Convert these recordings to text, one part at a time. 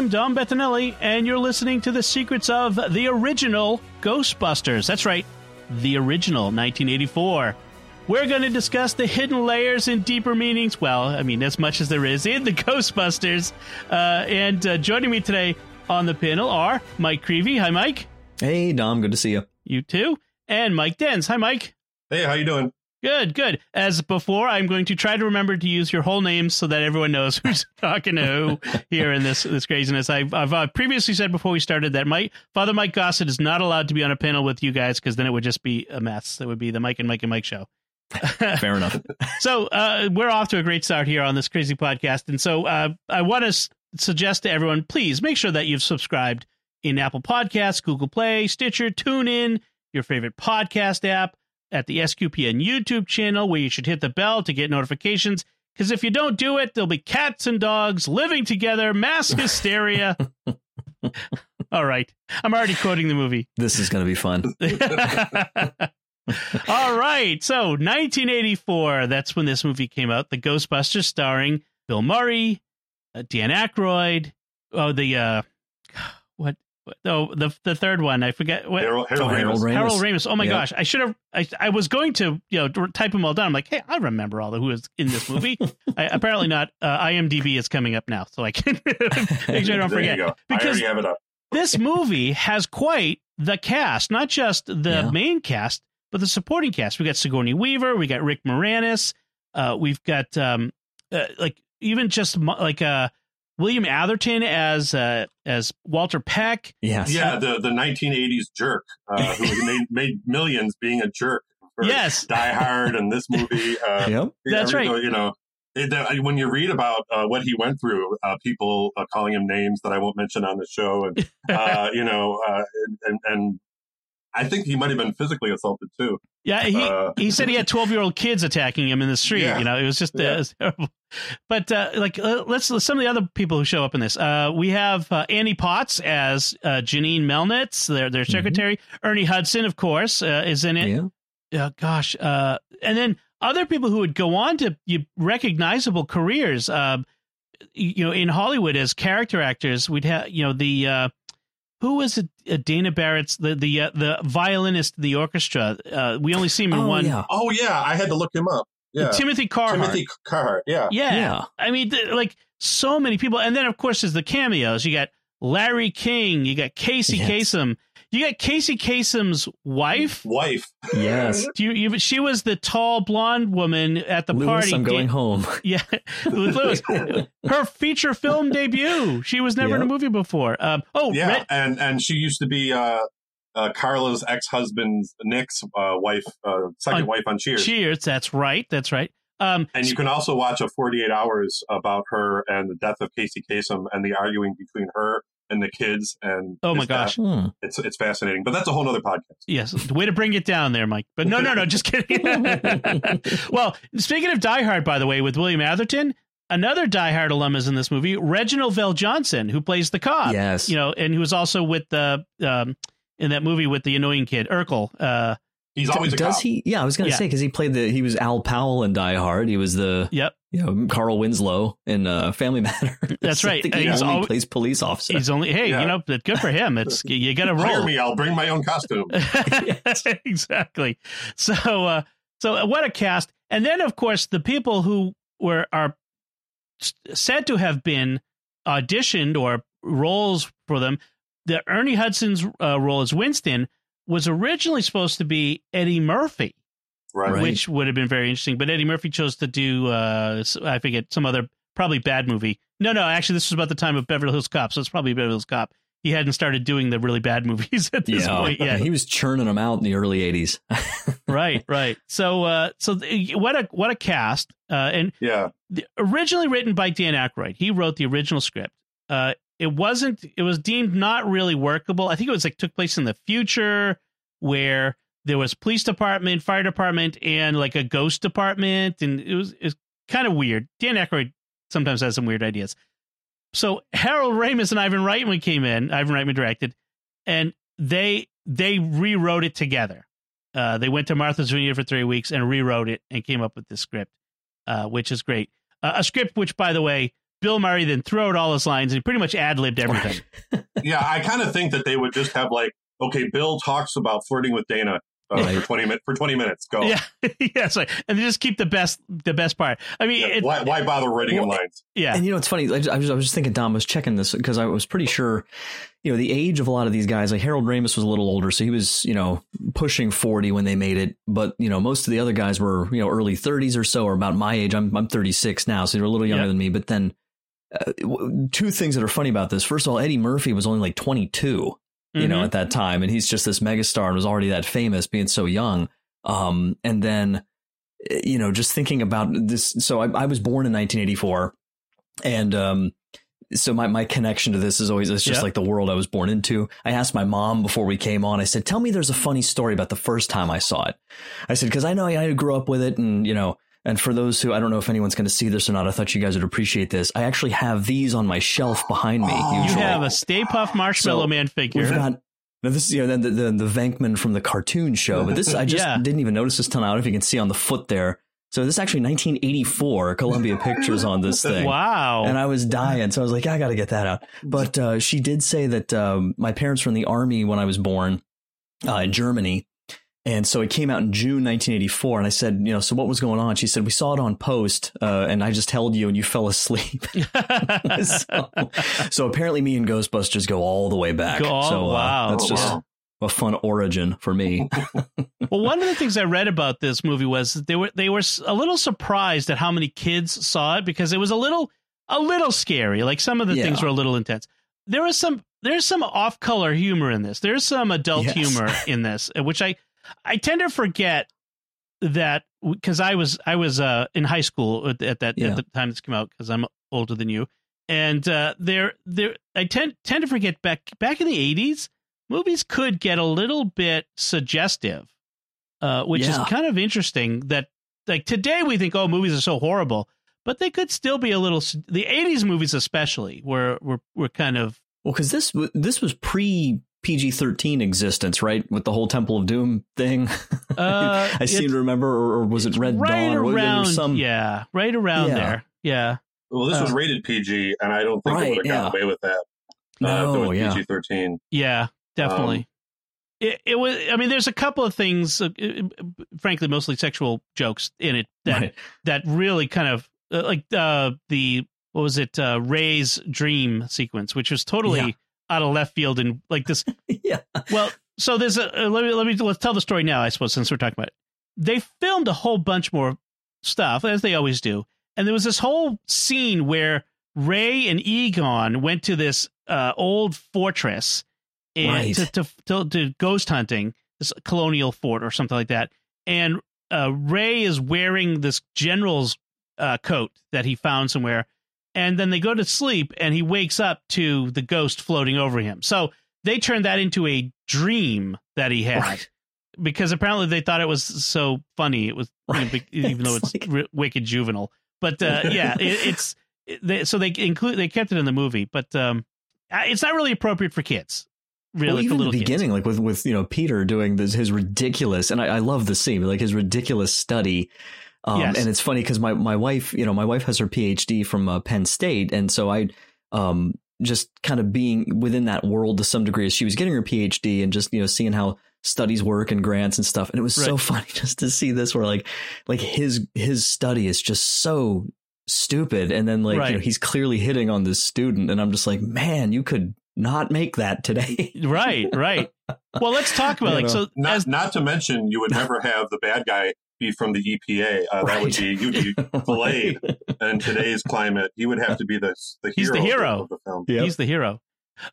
I'm Dom Bettinelli, and you're listening to the secrets of the original Ghostbusters. That's right, the original 1984. We're going to discuss the hidden layers and deeper meanings. Well, I mean, as much as there is in the Ghostbusters. Uh, and uh, joining me today on the panel are Mike Creavey. Hi, Mike. Hey, Dom. Good to see you. You too. And Mike Denz. Hi, Mike. Hey, how you doing? Good, good. As before, I'm going to try to remember to use your whole name so that everyone knows who's talking to who here in this this craziness. I've, I've uh, previously said before we started that Mike, Father Mike Gossett is not allowed to be on a panel with you guys because then it would just be a mess. It would be the Mike and Mike and Mike show. Fair enough. so uh, we're off to a great start here on this crazy podcast, and so uh, I want to s- suggest to everyone, please make sure that you've subscribed in Apple Podcasts, Google Play, Stitcher, TuneIn, your favorite podcast app at the SQPN YouTube channel where you should hit the bell to get notifications. Because if you don't do it, there'll be cats and dogs living together, mass hysteria. All right. I'm already quoting the movie. This is going to be fun. All right. So 1984, that's when this movie came out. The Ghostbusters starring Bill Murray, uh, Dan Aykroyd. Oh, the, uh, what? Oh, the the third one. I forget what. Harold, Harold, Harold Ramis. Ramis. Harold Ramis. Oh my Yep. gosh, I should have. I, I was going to you know type them all down. I'm like, hey, I remember all the who was in this movie. I, apparently not. Uh, IMDb is coming up now, so I can make sure I don't There forget. you go. I Because already have it up. this movie has quite the cast, not just the Yeah. main cast, but the supporting cast. We got Sigourney Weaver, we got Rick Moranis, uh, we've got um, uh, like even just like uh, William Atherton as uh, as Walter Peck. Yes. Yeah, the, the 1980s jerk uh, who made, made millions being a jerk. For Yes. Die Hard and this movie. Uh, Yep. That's right. You know, it, when you read about uh, what he went through, uh, people uh, calling him names that I won't mention on the show, and uh, you know, uh, and and I think he might have been physically assaulted too. Yeah, he Uh, he said he had twelve year old kids attacking him in the street. Yeah. You know, it was just uh, Yeah. it was terrible. But uh, like, uh, let's let's- some of the other people who show up in this. Uh, we have uh, Annie Potts as uh, Janine Melnitz, their their secretary. Ernie Hudson, of course, uh, is in it. Yeah. uh, gosh, uh, and then other people who would go on to you, recognizable careers. Uh, you know, in Hollywood as character actors, we'd have you know the uh, who was it? Uh, Dana Barrett's the the uh, the violinist of the orchestra. Uh, we only see him in Oh, one. yeah. Oh yeah, I had to look him up. Yeah, Timothy Carhart. Timothy Carhart. Yeah, yeah. Yeah. I mean, th- like so many people, and then of course there's the cameos. You got Larry King, you got Casey Yes. Kasem, you got Casey Kasem's wife. wife. Yes. Do you, you, she was the tall blonde woman at the Lewis, party. I'm going Da- home. Yeah, with Lewis. Her feature film debut. She was never in a movie before. Um, oh, Yeah, Red- and and she used to be uh, uh, Carla's ex husband, Nick's uh, wife, uh, second On wife on Cheers. Cheers. That's right. That's right. Um, and you can also watch a 48 hours about her and the death of Casey Kasem and the arguing between her and the kids. And Oh my gosh. Hmm. it's it's fascinating. But that's a whole other podcast. Yes, way to bring it down there, Mike. But no, no, no, just kidding. well, speaking of Die Hard, by the way, with William Atherton, another Die Hard alum is in this movie, Reginald VelJohnson, who plays the cop. Yes. you know, and who was also with the um, in that movie with the annoying kid Urkel. Uh, He's always a Does cop. he? Yeah, I was going to Yeah. say because he played the he was Al Powell in Die Hard. He was the yep, you know Carl Winslow in uh, Family Matters. That's right. I think he He's only always- plays police officer. he's only hey, Yeah. you know, but good for him. It's you got to roll. Hire me, I'll bring my own costume. exactly. So, uh, so what a cast! And then, of course, the people who were are said to have been auditioned or roles for them. The Ernie Hudson's uh, role as Winston was originally supposed to be Eddie Murphy, right. Right. which would have been very interesting. But Eddie Murphy chose to do uh, s- I forget some other probably bad movie. No, no, actually, this was about the time of Beverly Hills Cop, so it's probably Beverly Hills Cop. He hadn't started doing the really bad movies at this yeah, point yet. he was churning them out in the early '80s. right, right. So, uh, so th- what a what a cast, uh, and Yeah. the, originally written by Dan Aykroyd. He wrote the original script. Uh, it wasn't. It was deemed not really workable. I think it was like took place in the future where there was police department, fire department, and like a ghost department, and it was it was kind of weird. Dan Aykroyd sometimes has some weird ideas. So Harold Ramis and Ivan Reitman came in. Ivan Reitman directed, and they they rewrote it together. Uh, they went to Martha's Vineyard for three weeks and rewrote it and came up with this script, uh, which is great. Uh, a script which, by the way, Bill Murray then threw out all his lines and pretty much ad libbed everything. yeah, I kind of think that they would just have like, okay, Bill talks about flirting with Dana. Uh, for twenty minutes. For twenty minutes, go. yeah, yeah, sorry. and they just keep the best the best part. I mean, Yeah, it, why, why bother writing Well, lines? yeah, And you know, it's funny. I, just, I was I was just thinking, Dom I was checking this because I was pretty sure, you know, the age of a lot of these guys. Like Harold Ramis was a little older, so he was, you know, pushing forty when they made it. But you know, most of the other guys were, you know, early thirties or so, or about my age. I'm I'm 36 now, so they're a little younger Yep. than me. But then, uh, two things that are funny about this. First of all, Eddie Murphy was only like 22 you know, Mhm. at that time. And he's just this megastar and was already that famous being so young. Um, and then, eh, you know, just thinking about this. So I, I was born in 1984 and, um, so my, my connection to this is always, it's just Yep. like the world I was born into. I asked my mom before we came on, I said, tell me there's a funny story about the first time I saw it. I said, cause I know I grew up with it and, you know, and for those who, I don't know if anyone's going to see this or not, I thought you guys would appreciate this. I actually have these on my shelf behind me. Oh. you have a Stay Puft Marshmallow So, Man figure. We've got now this is you know then the, the the Venkman from the cartoon show, but this I just Yeah. didn't even notice this now. I don't know if you can see on the foot there. So this is actually 1984 Columbia Pictures on this thing. wow, And I was dying, so I was like, I got to get that out. But uh, she did say that um, my parents were in the army when I was born uh, in Germany, and so it came out in June 1984. And I said, you know, so what was going on? She said we saw it on post, uh, and I just held you, and you fell asleep. so, so apparently, me and Ghostbusters go all the way back. Go- so uh, wow. that's just Wow. a fun origin for me. well, one of the things I read about this movie was they were they were a little surprised at how many kids saw it because it was a little a little scary. Like some of the Yeah. things were a little intense. There was some there's some off color humor in this. There's some adult Yes. humor in this, uh, which I I tend to forget that because I was I was uh, in high school at, at that Yeah. at the time this came out because I'm older than you, and uh, there there I tend tend to forget back back in the '80s movies could get a little bit suggestive, uh, which Yeah. is kind of interesting. That like today we think oh movies are so horrible, but they could still be a little. The '80s movies especially were were were kind of Well, because this this was pre PG thirteen existence, right? With the whole Temple of Doom thing. Uh, I seem to remember, or, or was it Red right Dawn? Or was- there around was some, yeah right around Yeah. there yeah. Well, this was Uh, rated PG, and I don't think Right, they would have gotten yeah. away with that. uh, No, doing yeah. PG thirteen. Yeah, definitely. Um, it, it was. I mean, there's a couple of things, uh, uh, frankly, mostly sexual jokes in it that Right. that really kind of uh, like uh, the what was it uh, Ray's dream sequence, which was totally Yeah. Out of left field and like this. yeah. Well, so there's a uh, let me let me let's tell the story now. I suppose since we're talking about it, they filmed a whole bunch more stuff as they always do, and there was this whole scene where Ray and Egon went to this uh, old fortress and Right. to, to, to to ghost hunting this colonial fort or something like that, and uh, Ray is wearing this general's uh, coat that he found somewhere, and then they go to sleep, and he wakes up to the ghost floating over him. So they turned that into a dream that he had Right. because apparently they thought it was so funny. It was you know, even though It's it's like- ri- wicked juvenile. But uh, yeah, it, it's they, so they include they kept it in the movie, but um, it's not really appropriate for kids. Really, well, even the kids. beginning, like with with you know Peter doing this his ridiculous, and I, I love the scene, like his ridiculous study. Um, Yes. And it's funny because my my wife, you know, my wife has her PhD from uh, Penn State, and so I, um, just kind of being within that world to some degree as she was getting her PhD, and just you know seeing how studies work and grants and stuff, and it was so funny just to see this where like like his his study is just so stupid, and then like Right. you know he's clearly hitting on this student, and I'm just like, man, you could not make that today. right, right. Well, let's talk about You like know, so Not as not to mention, you would never have the bad guy be from the EPA. Uh, That would be you'd be filleted in today's climate. He would have to be the the He's hero, the of hero. of the film. Yep. he's the hero.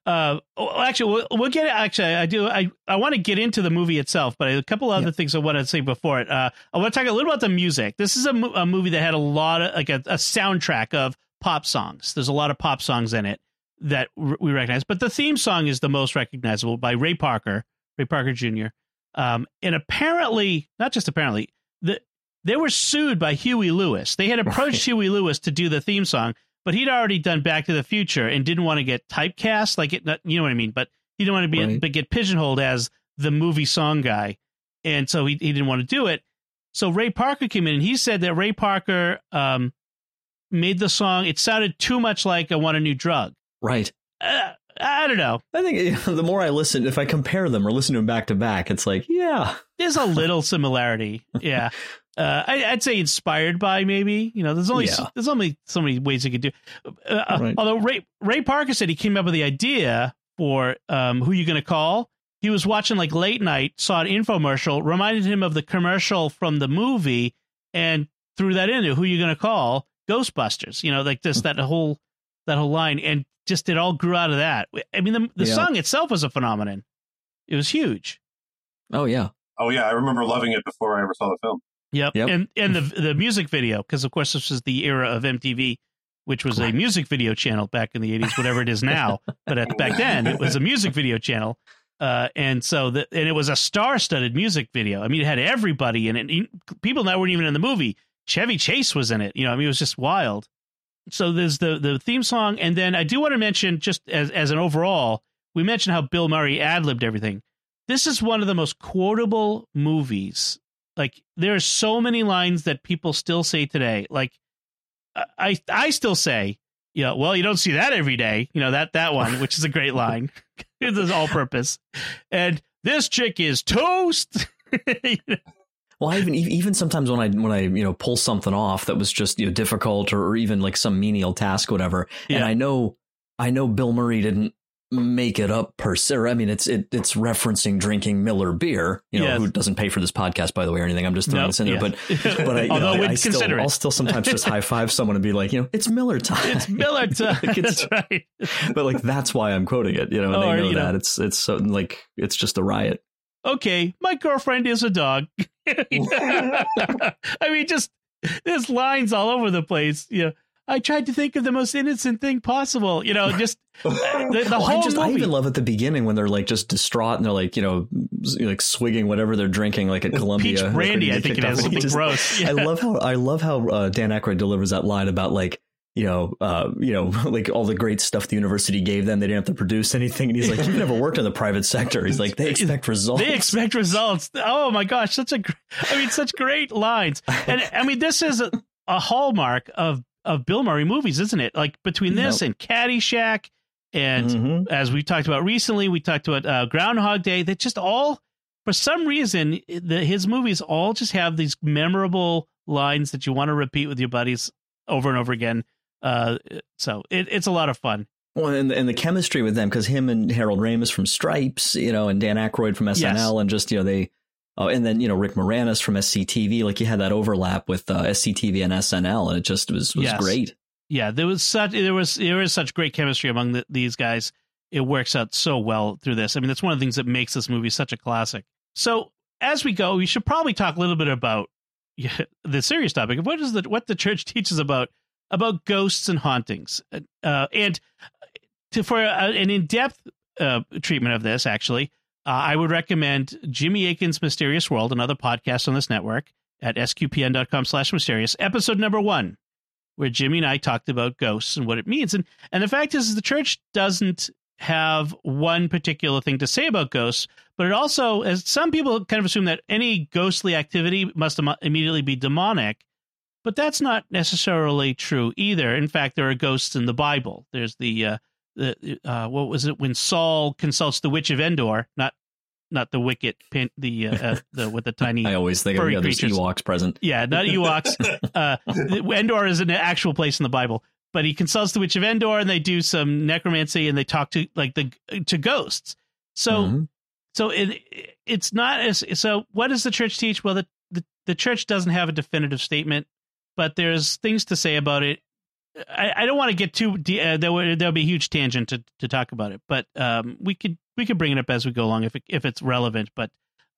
Uh, oh, actually, we'll, we'll get actually. I do. I I want to get into the movie itself, but a couple other Yeah. things I want to say before it. Uh, I want to talk a little about the music. This is a, a movie that had a lot of like a, a soundtrack of pop songs. There's a lot of pop songs in it. that r- we recognize. But the theme song is the most recognizable by Ray Parker, Ray Parker Jr. Um, and apparently, not just apparently, the, they were sued by Huey Lewis. They had approached Right. Huey Lewis to do the theme song, but he'd already done Back to the Future and didn't want to get typecast. Like it, you know what I mean? But he didn't want to be Right. but get pigeonholed as the movie song guy, and so he he didn't want to do it. So Ray Parker came in and he said that Ray Parker um, made the song. It sounded too much like "I Want a New Drug." Right. Uh, I don't know. I think you know, the more I listen, if I compare them or listen to them back to back, it's like, yeah, There's a little similarity. Yeah. Uh, I, I'd say inspired by maybe you know there's only Yeah. there's only so many ways you could do. Uh, Right. Although Ray Ray Parker said he came up with the idea for um, who you going to call. He was watching like late night, saw an infomercial, reminded him of the commercial from the movie, and threw that into who you going to call Ghostbusters. You know, like this that whole that whole line, and just it all grew out of that. I mean, the the Yeah. song itself was a phenomenon. It was huge. oh yeah, Oh yeah, I remember loving it before I ever saw the film. Yep. Yep. And and the the music video because of course this was the era of MTV, which was a music video channel back in the eighties, whatever it is now. but at, back then it was a music video channel. Uh, and so the and it was a star-studded music video. I mean, it had everybody in it. People that weren't even in the movie. Chevy Chase was in it. You know, I mean, it was just wild. So there's the the theme song, and then I do want to mention just as as an overall, we mentioned how Bill Murray ad libbed everything. This is one of the most quotable movies. Like there are so many lines that people still say today like i i still say you know well you don't see that every day you know that that one which is a great line. It is all purpose. And this chick is toast Well, I even even sometimes when I when I you know pull something off that was just you know difficult or, or even like some menial task, whatever, and I know I know Bill Murray didn't make it up per se. I mean, it's it, it's referencing drinking Miller beer, you know, Yes. who doesn't pay for this podcast by the way or anything. I'm just throwing No, this in there, yes. but but I, you although know, I, I still I'll still sometimes just high five someone and be like, you know, it's Miller time. it's miller time Like, it's- that's right but like that's why I'm quoting it, you know, and Or, they oh, know you know- that it's it's so like it's just a riot. Okay my girlfriend is a dog. I mean just there's lines all over the place you know. I tried to think of the most innocent thing possible you know just the, the Well, whole I just I even love at the beginning when they're like just distraught and they're like you know like swigging whatever they're drinking like at Columbia. peach brandy i think it kicked is. Off. Just- gross. I love how I love how uh, Dan Aykroyd delivers that line about like you know uh, you know like all the great stuff the university gave them they didn't have to produce anything and he's like you've never worked in the private sector he's like they expect results They expect results. Oh my gosh, such a, I mean, such great lines. And I mean, this is a, a hallmark of of Bill Murray movies, isn't it? Like between this and Caddyshack, and Mhm. as we talked about recently, we talked about uh, Groundhog Day. That just all, for some reason, the, his movies all just have these memorable lines that you want to repeat with your buddies over and over again. Uh, so it, it's a lot of fun. Well, and, and the chemistry with them, because him and Harold Ramis from Stripes, you know, and Dan Aykroyd from SNL, Yes. and just you know they, oh, and then you know Rick Moranis from SCTV, like you had that overlap with uh, SCTV and SNL, and it just was was Yes. great. yeah, there was such there was there is such great chemistry among the, these guys. It works out so well through this. I mean, that's one of the things that makes this movie such a classic. So as we go, we should probably talk a little bit about the serious topic of what is the what the church teaches about about ghosts and hauntings, uh, and to, for a, an in depth uh, treatment of this, actually, uh, I would recommend Jimmy Akin's Mysterious World, another podcast on this network at sqpn.com slash mysterious, episode number one, where Jimmy and I talked about ghosts and what it means. And and the fact is, the church doesn't have one particular thing to say about ghosts, but it also, as some people kind of assume that any ghostly activity must im- immediately be demonic. But that's not necessarily true either. In fact, there are ghosts in the Bible. There's the uh, the uh, what was it when Saul consults the witch of Endor, not not the wicked pin, the uh, uh, the with the tiny I always think of Furry yeah, there's creatures. Ewoks present. yeah, not Ewoks. uh, Endor is an actual place in the Bible, but he consults the witch of Endor, and they do some necromancy, and they talk to like the to ghosts. So, Mhm. so it it's not as so. What does the church teach? Well, the the, the church doesn't have a definitive statement, but there's things to say about it. I, I don't want to get too. de- Uh, there would there'll be a huge tangent to, to talk about it, but um, we could we could bring it up as we go along if it, if it's relevant. But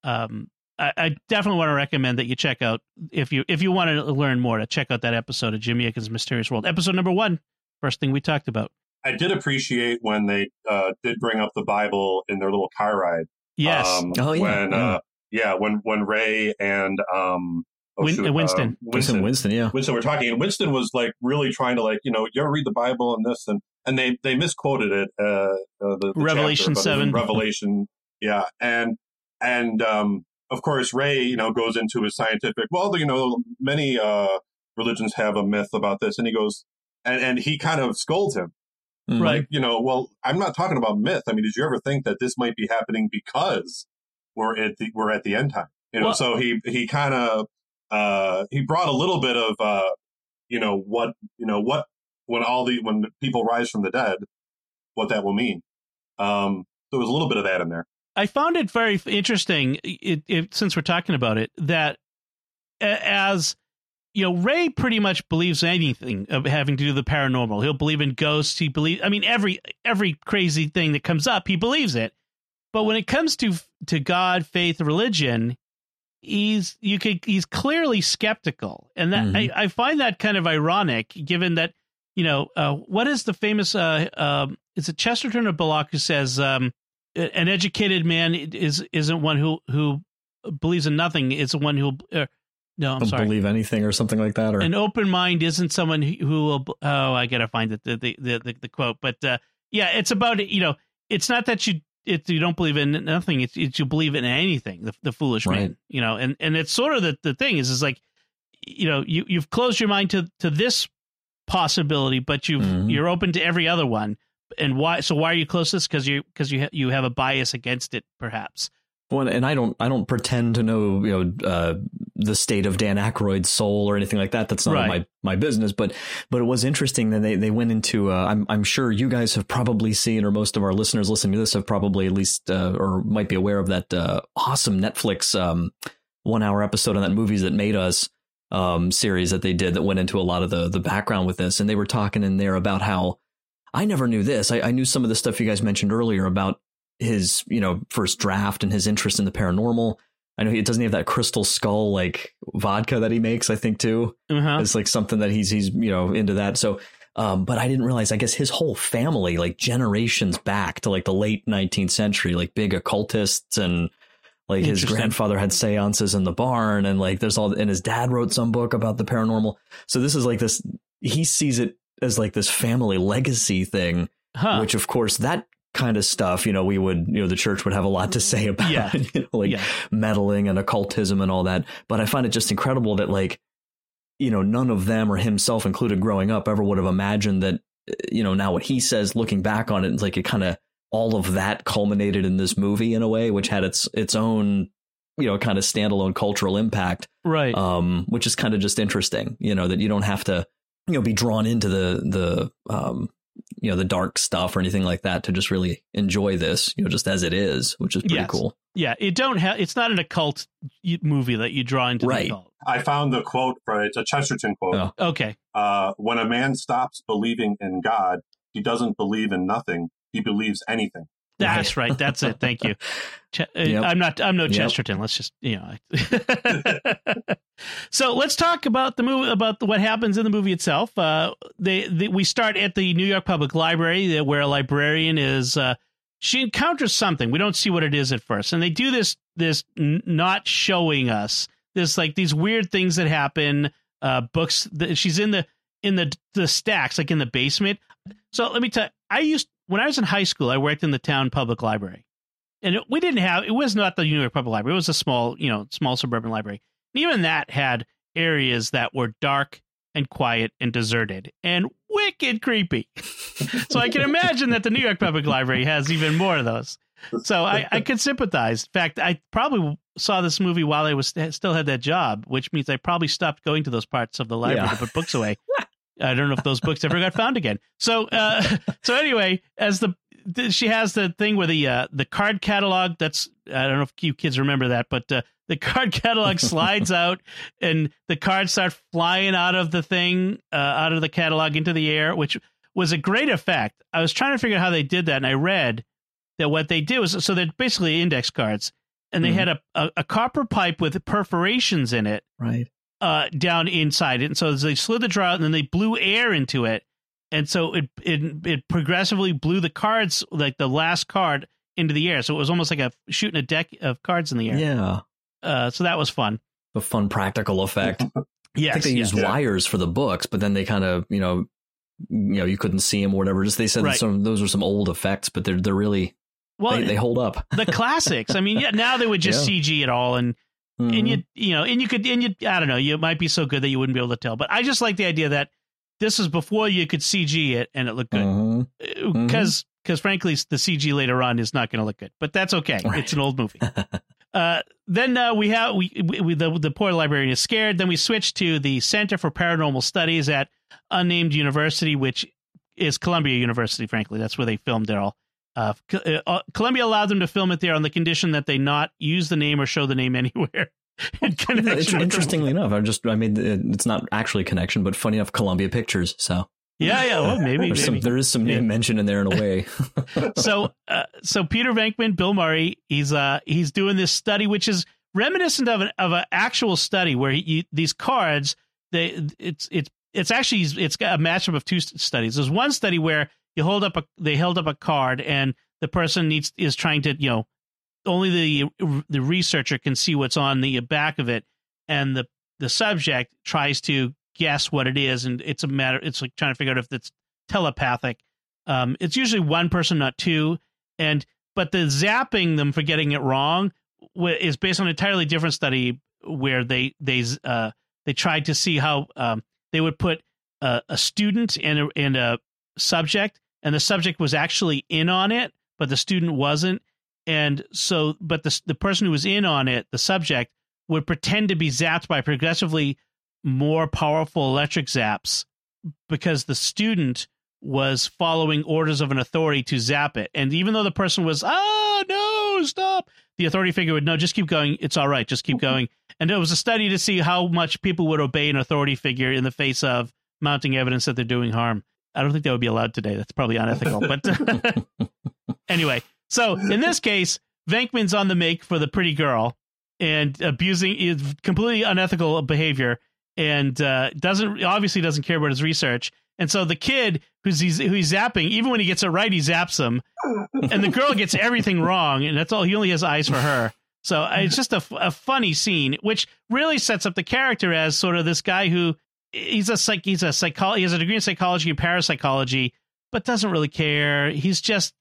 um, I, I definitely want to recommend that you check out if you if you want to learn more to check out that episode of Jimmy Akin's Mysterious World, episode number one, first thing we talked about. I did appreciate when they uh, did bring up the Bible in their little car ride. Yes. Um, Oh, yeah, When, yeah. Uh, yeah, when when Ray and um, Win- shoot, uh, Winston. uh, Winston, Winston, yeah. Winston were talking, and Winston was like really trying to like you know you ever read the Bible and this and and they they misquoted it uh, uh the, the Revelation chapter, 7. Revelation yeah and and um of course Ray you know goes into his scientific well you know many uh religions have a myth about this and he goes and and he kind of scolds him Mm. Right. like you know well I'm not talking about myth I mean did you ever think that this might be happening because we're at the we're at the end time you know Well- so he he kind of uh he brought a little bit of uh you know what you know what when all the when people rise from the dead what that will mean um there was a little bit of that in there I found it very interesting, it, it, since we're talking about it, that as you know, Ray pretty much believes anything of having to do with the paranormal. He'll believe in ghosts. He believe. I mean, every every crazy thing that comes up, he believes it. But when it comes to to God, faith, religion, he's you could he's clearly skeptical, and that Mhm. I, I find that kind of ironic, given that you know uh, what is the famous uh, um, is it Chesterton or Belloc who says um, an educated man is isn't one who who believes in nothing. It's one who uh, no, I'm Don't sorry. believe anything or something like that, or An open mind isn't someone who, who will. Oh, I gotta find it, the the the, the, the quote. But uh, yeah, it's about you know, it's not that you it you don't believe in nothing. It's, it's you believe in anything. The, the foolish Right. man, you know, and and it's sort of the the thing is is like, you know, you you've closed your mind to to this possibility, but you've Mhm. you're open to every other one. And why? So why are you closest? Because you because you ha- you have a bias against it, perhaps. Well, and I don't, I don't pretend to know, you know, uh, the state of Dan Aykroyd's soul or anything like that. That's not Right. my my business. But, but it was interesting that they they went into. Uh, I'm I'm sure you guys have probably seen, or most of our listeners listening to this have probably at least, uh, or might be aware of that uh, awesome Netflix um, one hour episode on that movies that made us um, series that they did that went into a lot of the the background with this, and they were talking in there about how I never knew this. I, I knew some of the stuff you guys mentioned earlier about his, you know, first draft and his interest in the paranormal. I know he doesn't have that crystal skull like vodka that he makes, I think too. Uh-huh. It's like something that he's he's, you know, into that. So um, but I didn't realize I guess his whole family, like generations back to like the late nineteenth century, like big occultists and like his grandfather had seances in the barn and like there's all and his dad wrote some book about the paranormal. So this is like this he sees it as like this family legacy thing Huh. which of course that kind of stuff you know we would you know the church would have a lot to say about Yeah. you know, like yeah. meddling and occultism and all that but i find it just incredible that like you know none of them or himself included growing up ever would have imagined that uh, you know now what he says looking back on it it's like it kind of all of that culminated in this movie in a way which had its its own you know kind of standalone cultural impact Right. um, which is kind of just interesting, you know, that you don't have to, you know, be drawn into the the um, you know, the dark stuff or anything like that to just really enjoy this, you know, just as it is, which is pretty Yes. cool. yeah. It don't have. It's not an occult movie that you draw into Right. the occult. I found the quote for it's a Chesterton quote. Oh. Okay. Uh, when a man stops believing in God, he doesn't believe in nothing. He believes anything. That's right. That's it. Thank you. Ch- uh, Yep. I'm not. I'm no Yep. Chesterton. Let's just you know. so let's talk about the movie. About the, what happens in the movie itself. Uh, they, they we start at the New York Public Library, uh, where a librarian is. Uh, she encounters something. We don't see what it is at first, and they do this. This n- not showing us. This like these weird things that happen. Uh, books. That she's in the in the the stacks, like in the basement. So let me tell. you, I used when I was in high school. I worked in the town public library and it, we didn't have it was not the New York Public Library. It was a small, you know, small suburban library. And even that had areas that were dark and quiet and deserted and wicked creepy. so I can imagine that the New York Public Library has even more of those. So I, I could sympathize. In fact, I probably saw this movie while I was still had that job, which means I probably stopped going to those parts of the library Yeah. to put books away. I don't know if those books ever got found again. So, uh, so anyway, as the she has the thing where the uh, the card catalog. That's I don't know if you kids remember that, but uh, the card catalog slides out and the cards start flying out of the thing, uh, out of the catalog into the air, which was a great effect. I was trying to figure out how they did that, and I read that what they did was so they're basically index cards, and they Mhm. had a, a a copper pipe with perforations in it Right. Uh, down inside it. And so they slid the drawer out and then they blew air into it. and so it it it progressively blew the cards like the last card into the air. So it was almost like a shooting a deck of cards in the air. Yeah. Uh, so that was fun. A fun practical effect. Yes, I think they yes. used wires for the books, but then they kind of, you know, you know, you couldn't see them or whatever. Just they said Right. some those are some old effects, but they're they're really well, they, they hold up. the classics. I mean, yeah, now they would just CG it all, and and Mhm. you you know, and you could and you I don't know, you might be so good that you wouldn't be able to tell. But I just like the idea that this is before you could CG it and it looked good because because frankly the CG later on is not going to look good, but that's okay. Right. It's an old movie. uh, then uh, we have we, we, we the the poor librarian is scared. Then we switch to the Center for Paranormal Studies at unnamed university, which is Columbia University. Frankly, that's where they filmed it all. Uh, uh, Columbia allowed them to film it there on the condition that they not use the name or show the name anywhere. in connection interestingly enough, I just I made the, it's not actually a connection, but funny enough, Columbia Pictures. So Yeah, yeah. Well, maybe, there's some maybe. there is some Yeah. name mentioned in there in a way. so uh, so Peter Venkman, Bill Murray, he's uh he's doing this study which is reminiscent of an of an actual study where he, you, these cards they it's it's it's actually it's got a matchup of two studies. There's one study where you hold up a they held up a card and the person needs is trying to you know only the the researcher can see what's on the back of it. And the the subject tries to guess what it is and it's a matter it's like trying to figure out if it's telepathic. Um, it's usually one person, not two, and but the zapping them for getting it wrong is based on an entirely different study where they they uh, they tried to see how um, they would put a, a student and a, and a subject, and the subject was actually in on it, but the student wasn't, and so but the the person who was in on it, the subject, would pretend to be zapped by progressively more powerful electric zaps because the student was following orders of an authority to zap it. And even though the person was, oh, no, stop, the authority figure would, no, just keep going. It's all right. Just keep going. And it was a study to see how much people would obey an authority figure in the face of mounting evidence that they're doing harm. I don't think that would be allowed today. That's probably unethical. But anyway, so in this case, Venkman's on the make for the pretty girl and abusing is completely unethical behavior and uh, doesn't obviously doesn't care about his research. And so the kid who's he's, who he's zapping, even when he gets it right, he zaps him, and the girl gets everything wrong, and that's all. He only has eyes for her. So it's just a, a funny scene, which really sets up the character as sort of this guy who he's a psych he's a psychol he has a degree in psychology and parapsychology, but doesn't really care. He's just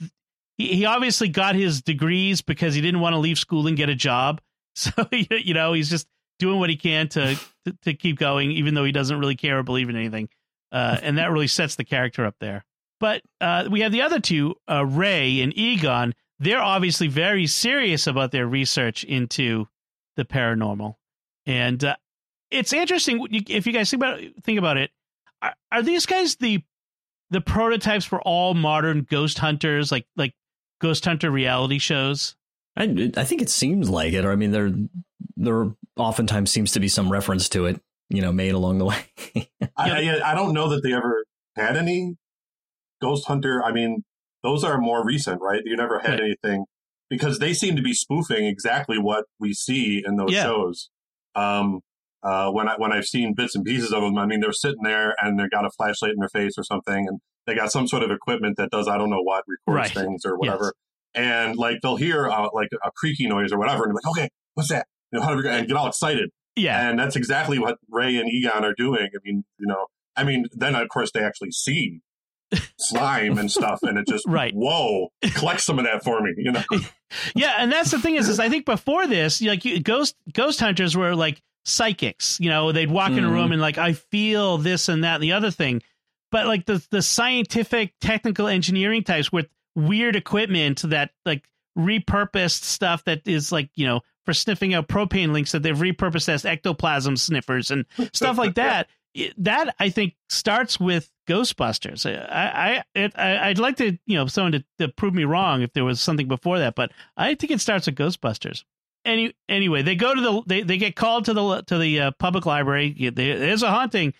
he, he obviously got his degrees because he didn't want to leave school and get a job. So you know he's just doing what he can to, to to keep going, even though he doesn't really care or believe in anything. Uh, and that really sets the character up there. But uh, we have the other two, uh, Ray and Egon. They're obviously very serious about their research into the paranormal, and uh, it's interesting if you guys think about think about it. Are, are these guys the the prototypes for all modern ghost hunters, like like ghost hunter reality shows? I, I think it seems like it, or I mean, there there oftentimes seems to be some reference to it, you know, made along the way. I, I, I don't know that they ever had any Ghost Hunter. I mean, those are more recent, right? You never had Right. anything because they seem to be spoofing exactly what we see in those Yeah. shows. Um, uh, when I when I've seen bits and pieces of them, I mean, they're sitting there and they've got a flashlight in their face or something, and they got some sort of equipment that does I don't know what records Right. things or whatever. And like they'll hear uh, like a creaky noise or whatever, and they're like, okay, what's that? You know, how do we, and get all excited. Yeah, And that's exactly what Ray and Egon are doing. I mean, you know, I mean, then of course they actually see slime and stuff, and it just Right. Whoa, collect some of that for me. You know, yeah, and that's the thing is, is I think before this, like you, ghost ghost hunters were like psychics. You know, they'd walk in a room mm-hmm. and like I feel this and that and the other thing, but like the the scientific technical engineering types with weird equipment that like repurposed stuff that is like you know for sniffing out propane links that they've repurposed as ectoplasm sniffers and stuff like that. That I think starts with Ghostbusters. I I it, I I'd like to you know someone to, to prove me wrong if there was something before that, but I think it starts with Ghostbusters. Any anyway, they go to the they, they get called to the to the uh, public library. There's a haunting.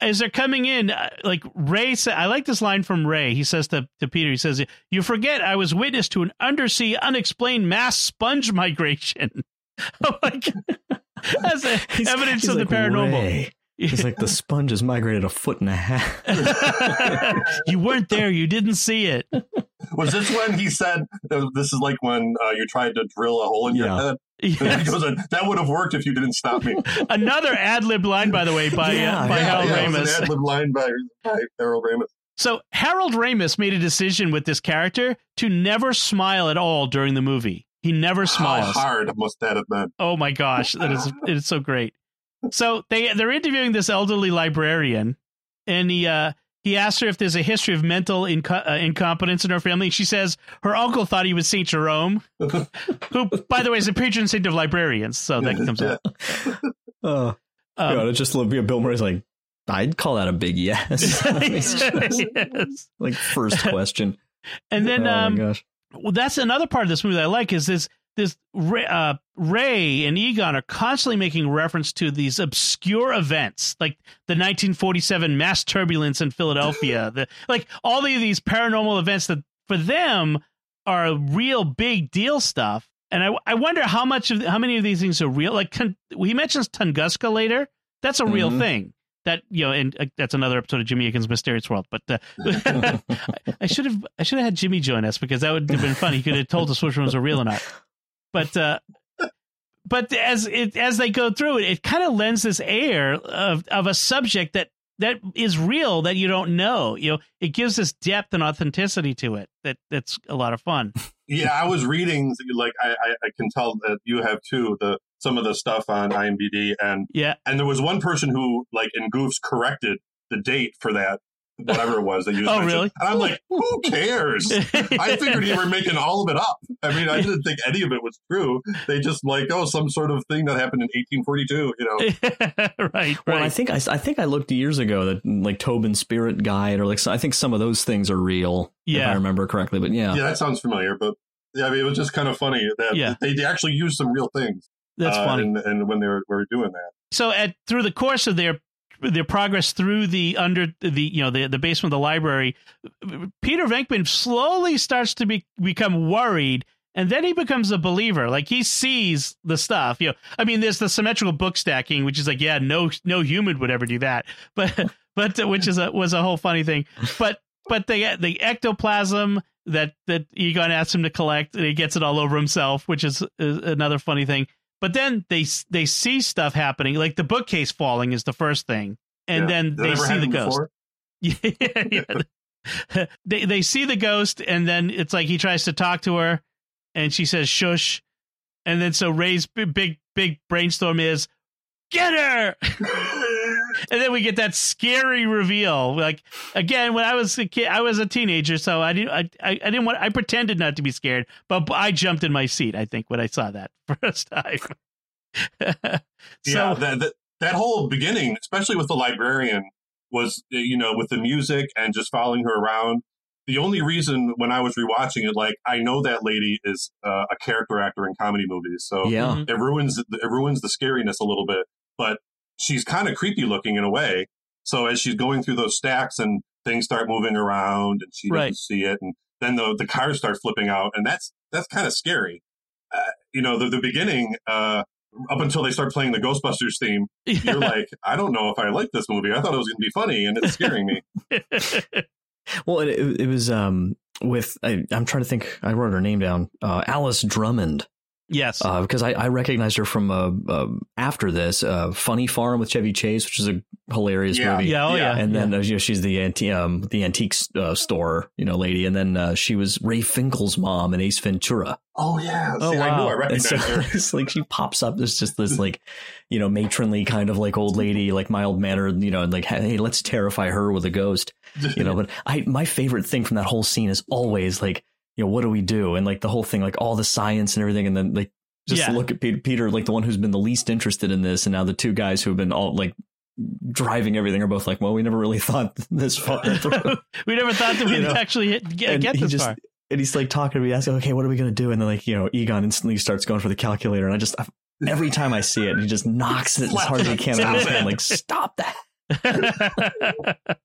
As they're coming in, uh, like Ray said, I like this line from Ray. He says to, to Peter, he says, "You forget I was witness to an undersea, unexplained mass sponge migration." I'm like, that's He's- evidence he's of like, the paranormal. "Ray, He's like the sponge has migrated a foot and a half. you weren't there. You didn't see it. Was this when he said, uh, "This is like when uh, you tried to drill a hole in your Yeah. head"? He Yes. goes, that would have worked if you didn't stop me. Another ad lib line, by the way, by Yeah, uh, by yeah, Harold yeah, Ramis. ad lib line by, by Harold Ramis. So Harold Ramis made a decision with this character to never smile at all during the movie. He never How smiles. hard must that have been? Oh my gosh, that is it is so great. So they they're interviewing this elderly librarian, and he uh, he asks her if there's a history of mental inco- uh, incompetence in her family. She says her uncle thought he was Saint Jerome, who, by the way, is a patron saint of librarians. So that comes Yeah. up. Oh, Um, God, it just be a Bill Murray's like, I'd call that a big yes. yes. like first question. And then oh um, my gosh. well, that's another part of this movie that I like is this this uh, Ray and Egon are constantly making reference to these obscure events, like the 1947 mass turbulence in Philadelphia, the like all of these paranormal events that for them are real big deal stuff. And I I wonder how much of how many of these things are real. Like Tun- he mentions Tunguska later. That's a real Mhm. thing. That you know, and uh, that's another episode of Jimmy Akin's Mysterious World. But uh, I should have I should have had Jimmy join us because that would have been fun. He could have told us which ones are real or not. But uh, but as it as they go through it, it kind of lends this air of of a subject that that is real that you don't know. You know, it gives this depth and authenticity to it. That that's a lot of fun. Yeah, I was reading like I, I, I can tell that you have too the some of the stuff on IMDb and Yeah, and there was one person who like in goofs corrected the date for that whatever it was that you just Oh, mentioned. really? And I'm like, who cares? I figured you were making all of it up. I mean, I didn't think any of it was true. They just like, oh, some sort of thing that happened in 1842. You know, right, Well, I right. think I, I think I looked years ago that like Tobin Spirit Guide or like so- I think some of those things are real if Yeah. I remember correctly. But yeah, yeah, that sounds familiar. But yeah, I mean, it was just kind of funny that Yeah. they actually used some real things. That's uh, funny. And, and when they were, were doing that. so at through the course of their their progress through the under the you know the the basement of the library, Peter Venkman slowly starts to be become worried. And then he becomes a believer. Like he sees the stuff. You know, I mean, there's the symmetrical book stacking, which is like, yeah, no, no human would ever do that. But, but uh, which is a was a whole funny thing. But, but the the ectoplasm that that Egon asks him to collect, and he gets it all over himself, which is, is another funny thing. But then they they see stuff happening, like the bookcase falling is the first thing, and Yeah. then That they see the ghost. Yeah, yeah. they they see the ghost, and then it's like he tries to talk to her, and she says "shush," and then so Ray's big big, big brainstorm is get her, and then we get that scary reveal. Like again, when I was a kid, I was a teenager, so I didn't I, I, I didn't want I pretended not to be scared, but I jumped in my seat. I think when I saw that first time. so yeah, that, that that whole beginning, especially with the librarian, was uh, you know with the music and just following her around. The only reason when I was rewatching it, like I know that lady is uh, a character actor in comedy movies, so yeah. Mhm. it ruins it ruins the scariness a little bit. But she's kind of creepy looking in a way. So as she's going through those stacks and things start moving around and she doesn't Right. see it, and then the the cars start flipping out, and that's that's kind of scary. Uh, you know, the the beginning. Uh, up until they start playing the Ghostbusters theme, you're like, I don't know if I like this movie. I thought it was going to be funny, and it's scaring me. Well, it, it, it was um with I, I'm trying to think. I wrote her name down. Uh, Alice Drummond. Yes, uh, because I, I recognized her from uh, uh, after this uh, Funny Farm with Chevy Chase, which is a hilarious Yeah. movie. yeah, oh yeah, yeah. And then uh, you know, she's the anti- um, the antique uh, store, you know, lady. And then uh, she was Ray Finkel's mom in Ace Ventura. Oh yeah, Oh, See, I knew wow. I And so her. it's like she pops up. There's just this like, you know, matronly kind of like old lady, like mild mannered, you know, and like, hey, let's terrify her with a ghost, you know. But I, my favorite thing from that whole scene is always like, you know, what do we do? And like the whole thing, like all the science and everything, and then like just Yeah. look at Peter, Peter, like the one who's been the least interested in this, and now the two guys who have been all like driving everything are both like, well, we never really thought this far we never thought that we'd You know, actually hit, get, and get this just, far. And he's like talking to me, asking, okay, what are we going to do? And then like, you know, Egon instantly starts going for the calculator. And I just, I, every time I see it, he just knocks it as hard as he can out of his Stop it. Like, stop that.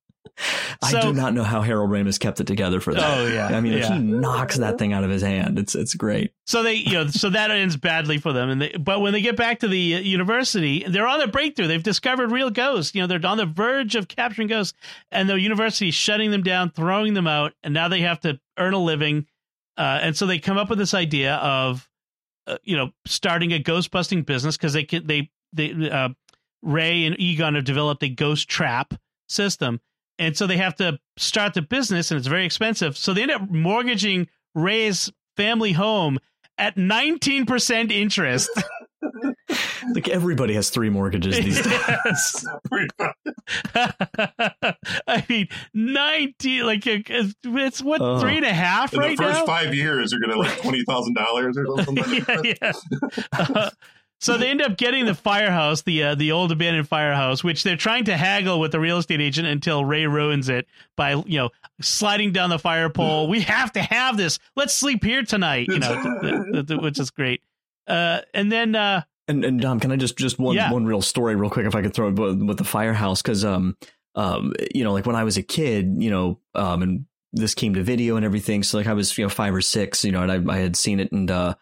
I So- do not know how Harold Ramis kept it together for that. Oh yeah. I mean, yeah. he knocks that thing out of his hand. It's it's great. So they, you know, so that ends badly for them. And they, but when they get back to the uh, university, they're on the breakthrough. They've discovered real ghosts. You know, they're on the verge of capturing ghosts, and the university is shutting them down, throwing them out, and now they have to earn a living. Uh, and so they come up with this idea of, uh, you know, starting a ghost busting business because they can they they uh, Ray and Egon have developed a ghost trap system, and so they have to start the business, and it's very expensive. So they end up mortgaging Ray's family home at 19% interest. Like everybody has three mortgages these days. I mean, 19, like, uh, it's what, Oh. three and a half In right the first now? five years, you're gonna like twenty thousand dollars or something. yeah, yeah. Uh, so they end up getting the firehouse, the uh, the old abandoned firehouse, which they're trying to haggle with the real estate agent until Ray ruins it by you know sliding down the fire pole. we have to have this. Let's sleep here tonight. You know, which is great. Uh, and then uh, And and Dom, can I just just one Yeah. one real story real quick if I could throw it with, with the firehouse because um um you know like when I was a kid you know um and this came to video and everything so like I was you know five or six you know and I I had seen it and uh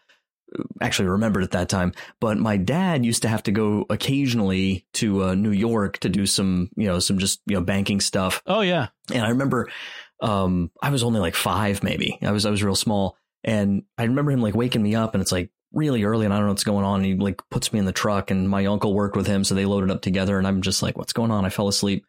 actually remembered at that time but my dad used to have to go occasionally to uh, New York to do some you know some just you know banking stuff oh yeah, and I remember um I was only like five maybe. I was I was real small. And I remember him like waking me up and it's like really early and I don't know what's going on. And he like puts me in the truck and my uncle worked with him, so they loaded up together and I'm just like, what's going on? I fell asleep.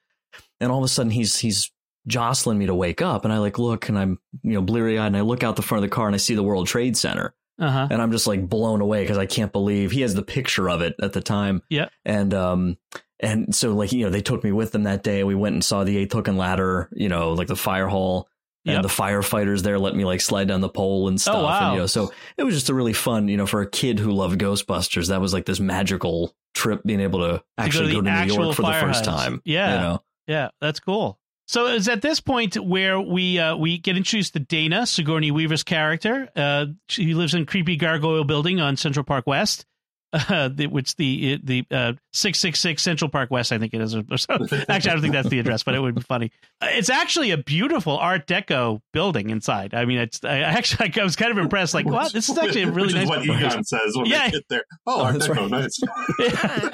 And all of a sudden he's he's jostling me to wake up and I like look and I'm you know bleary eyed and I look out the front of the car and I see the World Trade Center uh huh, and I'm just like blown away because I can't believe he has the picture of it at the time. Yeah. And um and so like you know they took me with them that day. We went and saw the eighth hook and ladder, you know, like the fire hall. And Yep. the firefighters there let me like slide down the pole and stuff. Oh, wow. And, you know, so it was just a really fun, you know, for a kid who loved Ghostbusters. That was like this magical trip, being able to actually the go to, New actual York for the first time. Yeah. you know, Yeah, that's cool. So it's at this point where we uh, we get introduced to Dana, Sigourney Weaver's character. Uh, she lives in creepy gargoyle building on Central Park West, uh, the, which the the uh, six six six Central Park West, I think it is. Or so. Actually, I don't think that's the address, but it would be funny. Uh, It's actually a beautiful Art Deco building inside. I mean, it's I actually I was kind of impressed. Like, wow, this is actually a really Which nice. what Egon says when Yeah. they get there. Oh, Oh, Art that's Deco, right. nice.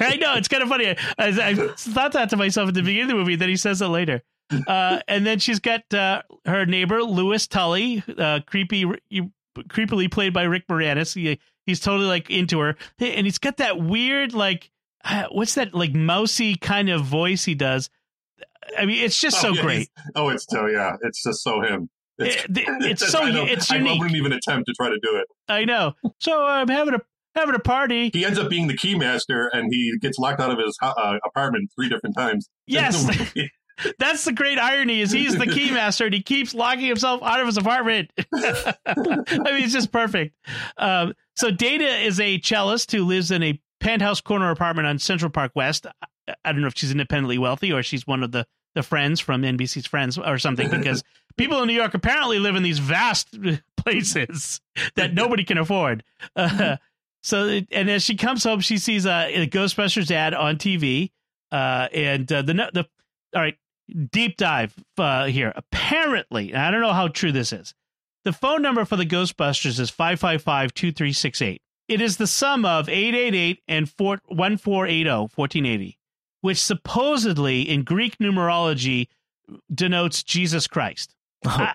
I know it's kind of funny. I, I, I thought that to myself at the beginning of the movie. Then he says it later. Uh, and then she's got uh, her neighbor Lewis Tully, uh, creepy, creepily played by Rick Moranis. He, he's totally like into her, and he's got that weird like, uh, what's that like mousy kind of voice he does. I mean, it's just Oh, so yeah, great. Oh, it's so yeah, it's just so him. It- it's so I know- it's I wouldn't even attempt to try to do it. I know. So I'm having a having a party. He ends up being the keymaster, and he gets locked out of his uh, apartment three different times. Yes. That's the great irony is he's the keymaster and he keeps locking himself out of his apartment. I mean, it's just perfect. Um, so Dana is a cellist who lives in a penthouse corner apartment on Central Park West. I, don't know if she's independently wealthy or she's one of the, the friends from NBC's Friends or something because people in New York apparently live in these vast places that nobody can afford. Uh, so, and as she comes home, she sees a, a Ghostbusters ad on TV. Uh, and uh, the the all right, deep dive uh, here. Apparently, I don't know how true this is. The phone number for the Ghostbusters is 555-2368. It is the sum of 888 and 4, 1480, 1480, which supposedly in Greek numerology denotes Jesus Christ. Oh, I,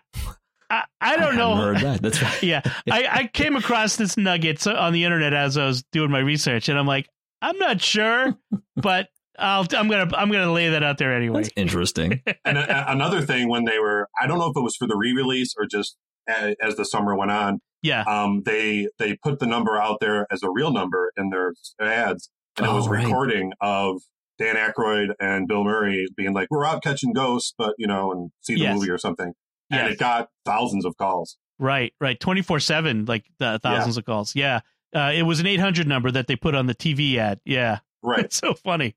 I, I don't hadn't know. Heard that. That's right. yeah, I, I came across this nugget on the internet as I was doing my research, and I'm like, I'm not sure, but I'll I'm gonna I'm gonna lay that out there anyway. That's interesting. and a, another thing, when they were, I don't know if it was for the re-release or just a, as the summer went on, Yeah, um, they they put the number out there as a real number in their ads, and it Oh, was right. recording of Dan Aykroyd and Bill Murray being like, "We're out catching ghosts, but you know, and see the Yes. movie or something." And it got thousands of calls. right, right, twenty four seven, like the thousands of calls. Yeah, uh, it was an eight hundred number that they put on the TV ad. Yeah, Right. it's so funny.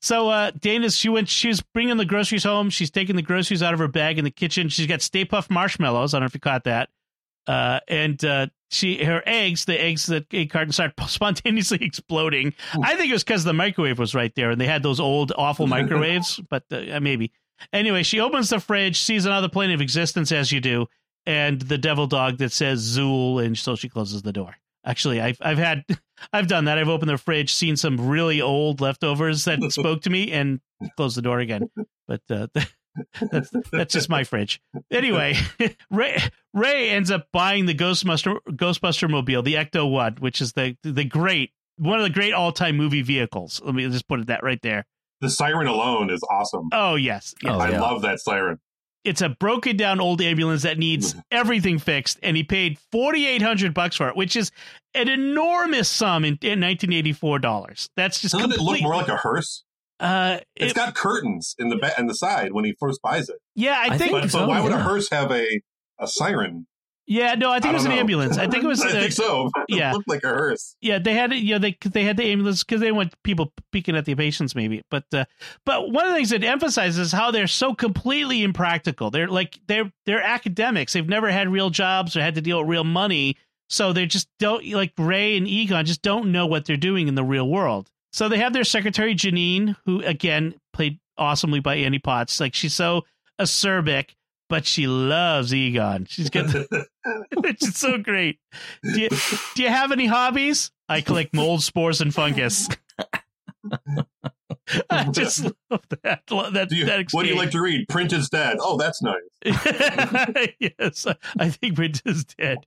So uh, Dana's she went she was bringing the groceries home. She's taking the groceries out of her bag in the kitchen. She's got Stay Puft marshmallows. I don't know if you caught that. Uh, and uh, she her eggs, the eggs that egg carton started spontaneously exploding. I think it was because the microwave was right there, and they had those old awful microwaves. But uh, maybe Anyway, she opens the fridge, sees another plane of existence as you do, and the devil dog that says Zuul, and so she closes the door. Actually, I've I've had I've done that. I've opened the fridge, seen some really old leftovers that spoke to me, and closed the door again. But uh, that's that's just my fridge. Anyway, Ray Ray ends up buying the Ghostbuster Ghostbuster mobile, the Ecto One, which is the the great one of the great all time movie vehicles. Let me just put it that right there. The siren alone is awesome. Oh yes, yes. Oh, I yeah. love that siren. It's a broken down old ambulance that needs everything fixed, and he paid forty eight hundred bucks for it, which is an enormous sum in, in nineteen eighty four dollars. That's just Doesn't it look more like a hearse? Uh, It's it- got curtains in the ba- in the side when he first buys it. yeah, I I think, think But, so, but why would a hearse have a a siren? Yeah, no, I think I it was an know. ambulance. I think it was. I uh, think so. It yeah. looked like a hearse. Yeah, they had you know they they had the ambulance because they want people peeking at the patients maybe. But uh, but one of the things it emphasizes is how they're so completely impractical. They're like they're they're academics. They've never had real jobs or had to deal with real money, so they just don't like Ray and Egon just don't know what they're doing in the real world. So they have their secretary Janine, who again played awesomely by Annie Potts. Like she's so acerbic, but she loves Egon. She's got the, which is so great. Do you, do you have any hobbies? I collect mold, spores, and fungus. I just love that. That, Do you, that what do you like to read? Print is dead. Oh, that's nice. yes, I think Rich is dead.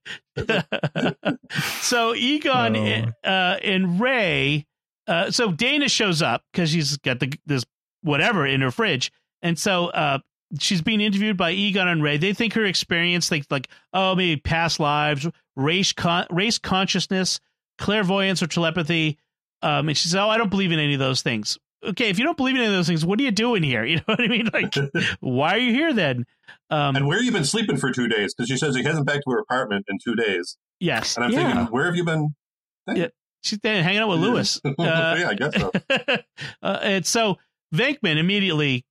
so Egon Oh. and, uh, and Ray, uh, so Dana shows up because she's got the this whatever in her fridge, and so uh, she's being interviewed by Egon and Ray. They think her experience, like like oh maybe past lives, race con- race consciousness, clairvoyance, or telepathy. Um, and she says, "Oh, I don't believe in any of those things." Okay, if you don't believe in any of those things, what are you doing here? You know what I mean? Like, why are you here then? Um, And where have you been sleeping for two days? Because she says he hasn't back to her apartment in two days. yes, And I'm Yeah. thinking, where have you been? she's hanging out with Lewis. Uh, yeah, I guess so. uh, and so Venkman immediately,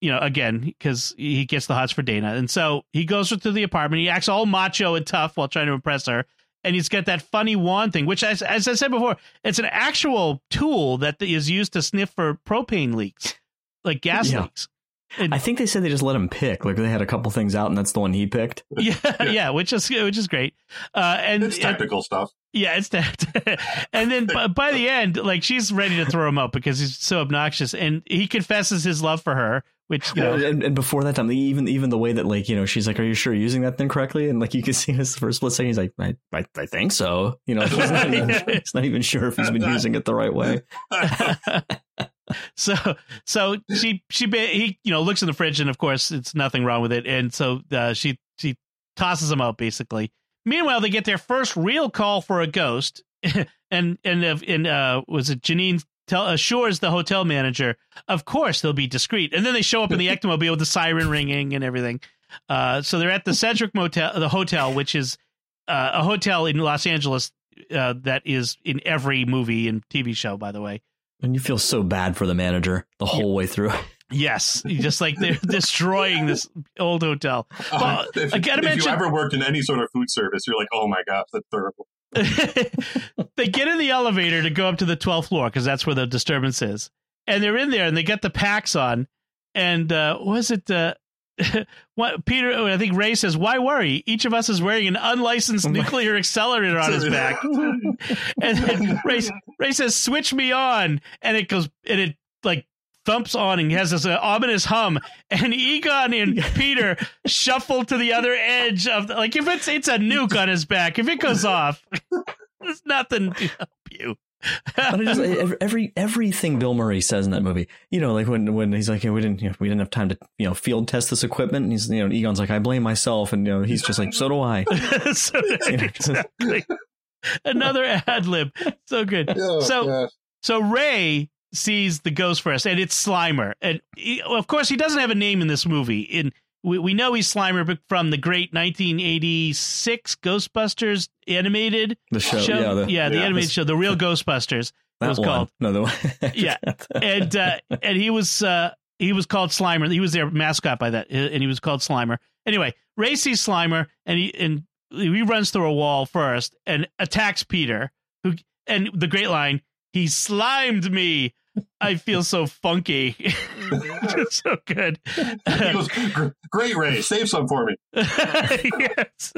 you know, again because he gets the hots for Dana, and so he goes to the apartment. He acts all macho and tough while trying to impress her, and he's got that funny wand thing, which, as, as I said before, it's an actual tool that is used to sniff for propane leaks, like gas Yeah. leaks. And- I think they said they just let him pick. Like they had a couple things out, and that's the one he picked. yeah, yeah, which is which is great. Uh, and It's and- stuff. Yeah, it's that. and then by, by the end, like she's ready to throw him up because he's so obnoxious, and he confesses his love for her, which you know, and, and before that time, even even the way that like you know she's like, "Are you sure you're using that thing correctly?" And like you can see his first split second, he's like, "I I, I think so." You know, he's not, even, he's not even sure if he's been using it the right way. so so she she he you know looks in the fridge, and of course it's nothing wrong with it, and so uh, she she tosses him out basically. Meanwhile, they get their first real call for a ghost, and and and uh, was it Janine tell assures the hotel manager, of course they'll be discreet, and then they show up in the ectomobile with the siren ringing and everything. Uh, so they're at the Sedgewick Hotel, the hotel, which is uh, a hotel in Los Angeles uh, that is in every movie and TV show, by the way. And you feel so bad for the manager the whole way through. Yes, just like they're destroying this old hotel. Well, if, I gotta if mention- you ever worked in any sort of food service, you're like, oh my gosh, that's terrible. they get in the elevator to go up to the 12th floor because that's where the disturbance is. And they're in there and they get the packs on. And uh, was it uh, what Peter? I think Ray says, "Why worry? Each of us is wearing an unlicensed nuclear accelerator on his back." and then Ray, Ray says, "Switch me on," and it goes and it like thumps on and he has this uh, ominous hum. And Egon and Peter shuffle to the other edge of the, like if it's it's a nuke on his back. If it goes off, there's nothing to help you. But just every, every everything Bill Murray says in that movie, you know, like when when he's like, yeah, we didn't you know, we didn't have time to you know field test this equipment, and he's you know Egon's like, I blame myself, and you know he's just like, so do I. so, exactly. Another ad lib. So good. Oh, so gosh. so Ray sees the ghost first, and it's Slimer. And he, of course, he doesn't have a name in this movie. In we, we know he's Slimer from the great 1986 Ghostbusters animated The show, yeah, the, the yeah, animated this- show, the real Ghostbusters. that was one. called. No, the one. Yeah. and uh, and he was uh, he was called Slimer. He was their mascot by that, and he was called Slimer. Anyway, Ray sees Slimer, and he and he runs through a wall first and attacks Peter, who and the great line, he slimed me. I feel so funky. it's so good. he goes, "Great, Ray, save some for me." yes.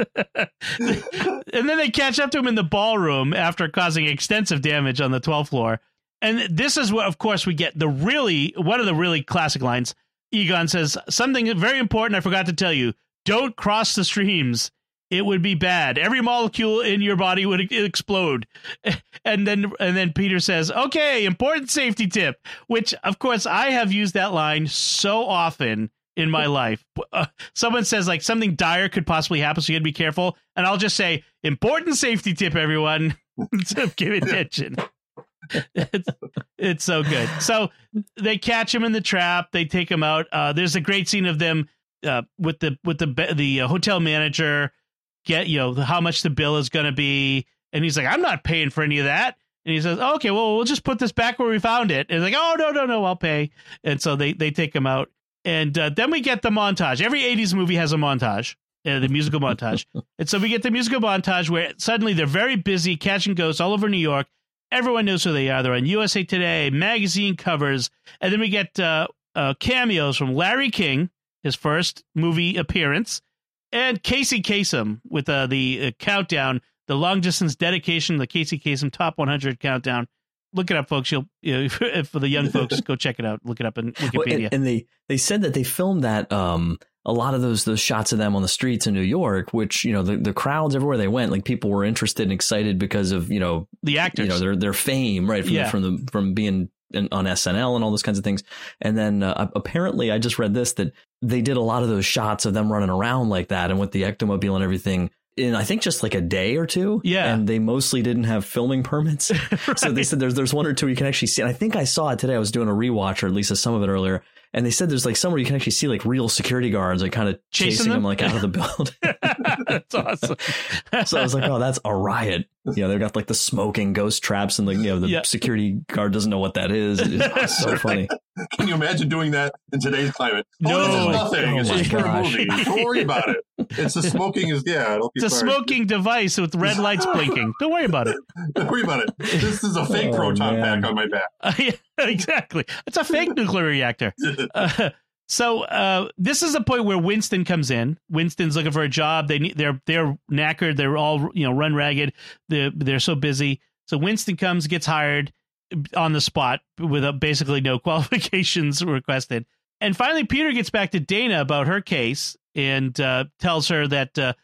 and then they catch up to him in the ballroom after causing extensive damage on the 12th floor. And this is what, of course, we get the really one of the really classic lines. Egon says something very important. I forgot to tell you. Don't cross the streams it would be bad. Every molecule in your body would explode. And then and then Peter says, "Okay, important safety tip," which of course I have used that line so often in my life. Uh, someone says like something dire could possibly happen, so you got to be careful, and I'll just say, "Important safety tip, everyone." so give attention. it's, it's so good. So they catch him in the trap. They take him out. Uh, there's a great scene of them uh, with the with the the uh, hotel manager get you know how much the bill is going to be. And he's like i'm not paying for any of that. And he says oh, okay well we'll just put this back where we found it. And like oh no no no i'll pay. And so they they take him out. And uh, then we get the montage. Every 80s movie has a montage uh, the musical montage. And so we get the musical montage where suddenly they're very busy catching ghosts all over new york. Everyone knows who they are. They're on usa today magazine covers. And then we get uh, uh cameos from larry king his first movie appearance and Casey Kasem with uh, the uh, countdown, the long distance dedication, the Casey Kasem top 100 countdown. Look it up, folks. You'll you know, for the young folks, go check it out. Look it up in Wikipedia. Well, and, and, they they said that they filmed that um, a lot of those those shots of them on the streets in New York, which you know the, the crowds everywhere they went, like people were interested and excited because of you know the actors, you know their their fame, right? From yeah. from the from being on SNL and all those kinds of things. And then uh, apparently, I just read this that they did a lot of those shots of them running around like that and with the ectomobile and everything in I think just like a day or two. Yeah. And they mostly didn't have filming permits. right. So they said there's there's one or two you can actually see. And I think I saw it today. I was doing a rewatch or at least some of it earlier and they said there's like somewhere you can actually see like real security guards like kind of chasing, chasing them? them? like out of the building. that's awesome. so I was like, oh, that's a riot. You know, they've got like the smoking ghost traps and like you know the yeah. security guard doesn't know what that is. It's so funny. Can you imagine doing that in today's climate? No, oh, nothing. Oh it's just for a movie. Don't worry about it. It's the smoking is yeah. it's a smoking device with red lights blinking. Don't worry about it. Don't worry about it. This is a fake oh, proton man. pack on my back. Uh, yeah, exactly. It's a fake nuclear reactor. Uh, so uh, this is a point where Winston comes in. Winston's looking for a job. They need, they're they're knackered. They're all you know run ragged. They're they're so busy. So Winston comes, gets hired on the spot with a, basically no qualifications requested. And finally, Peter gets back to Dana about her case and uh, tells her that uh,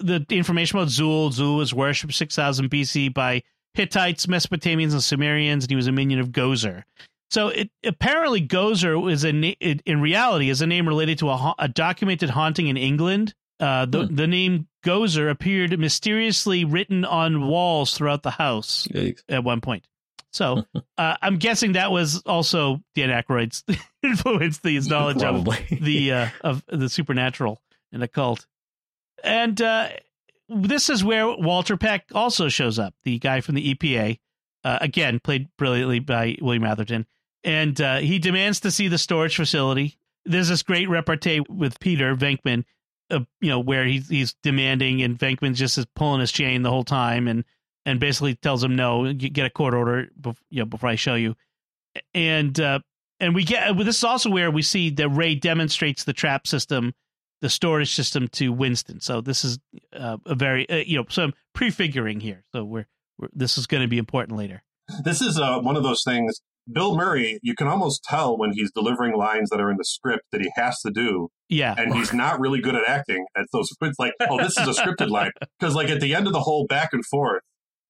the information about Zuul, Zuul was worshipped 6000 BC by Hittites, Mesopotamians, and Sumerians, and he was a minion of Gozer. So it apparently Gozer is a it, in reality is a name related to a, a documented haunting in England. Uh, the hmm. the name Gozer appeared mysteriously written on walls throughout the house Yikes. at one point. So uh, I'm guessing that was also Dan Aykroyd's influence, his knowledge Probably. of the uh, of the supernatural and occult. And uh, this is where Walter Peck also shows up, the guy from the EPA, uh, again played brilliantly by William Atherton and uh, he demands to see the storage facility. There's this great repartee with Peter Venkman, uh, you know, where he's he's demanding, and Venkman just is pulling his chain the whole time, and and basically tells him no, get a court order, before, you know, before I show you, and uh, and we get this is also where we see that Ray demonstrates the trap system, the storage system to Winston. So this is uh, a very uh, you know some prefiguring here. So we're, we're this is going to be important later. This is uh, one of those things Bill Murray, you can almost tell when he's delivering lines that are in the script that he has to do. Yeah. And he's not really good at acting at those. It's like, oh, this is a scripted line. Because, like, at the end of the whole back and forth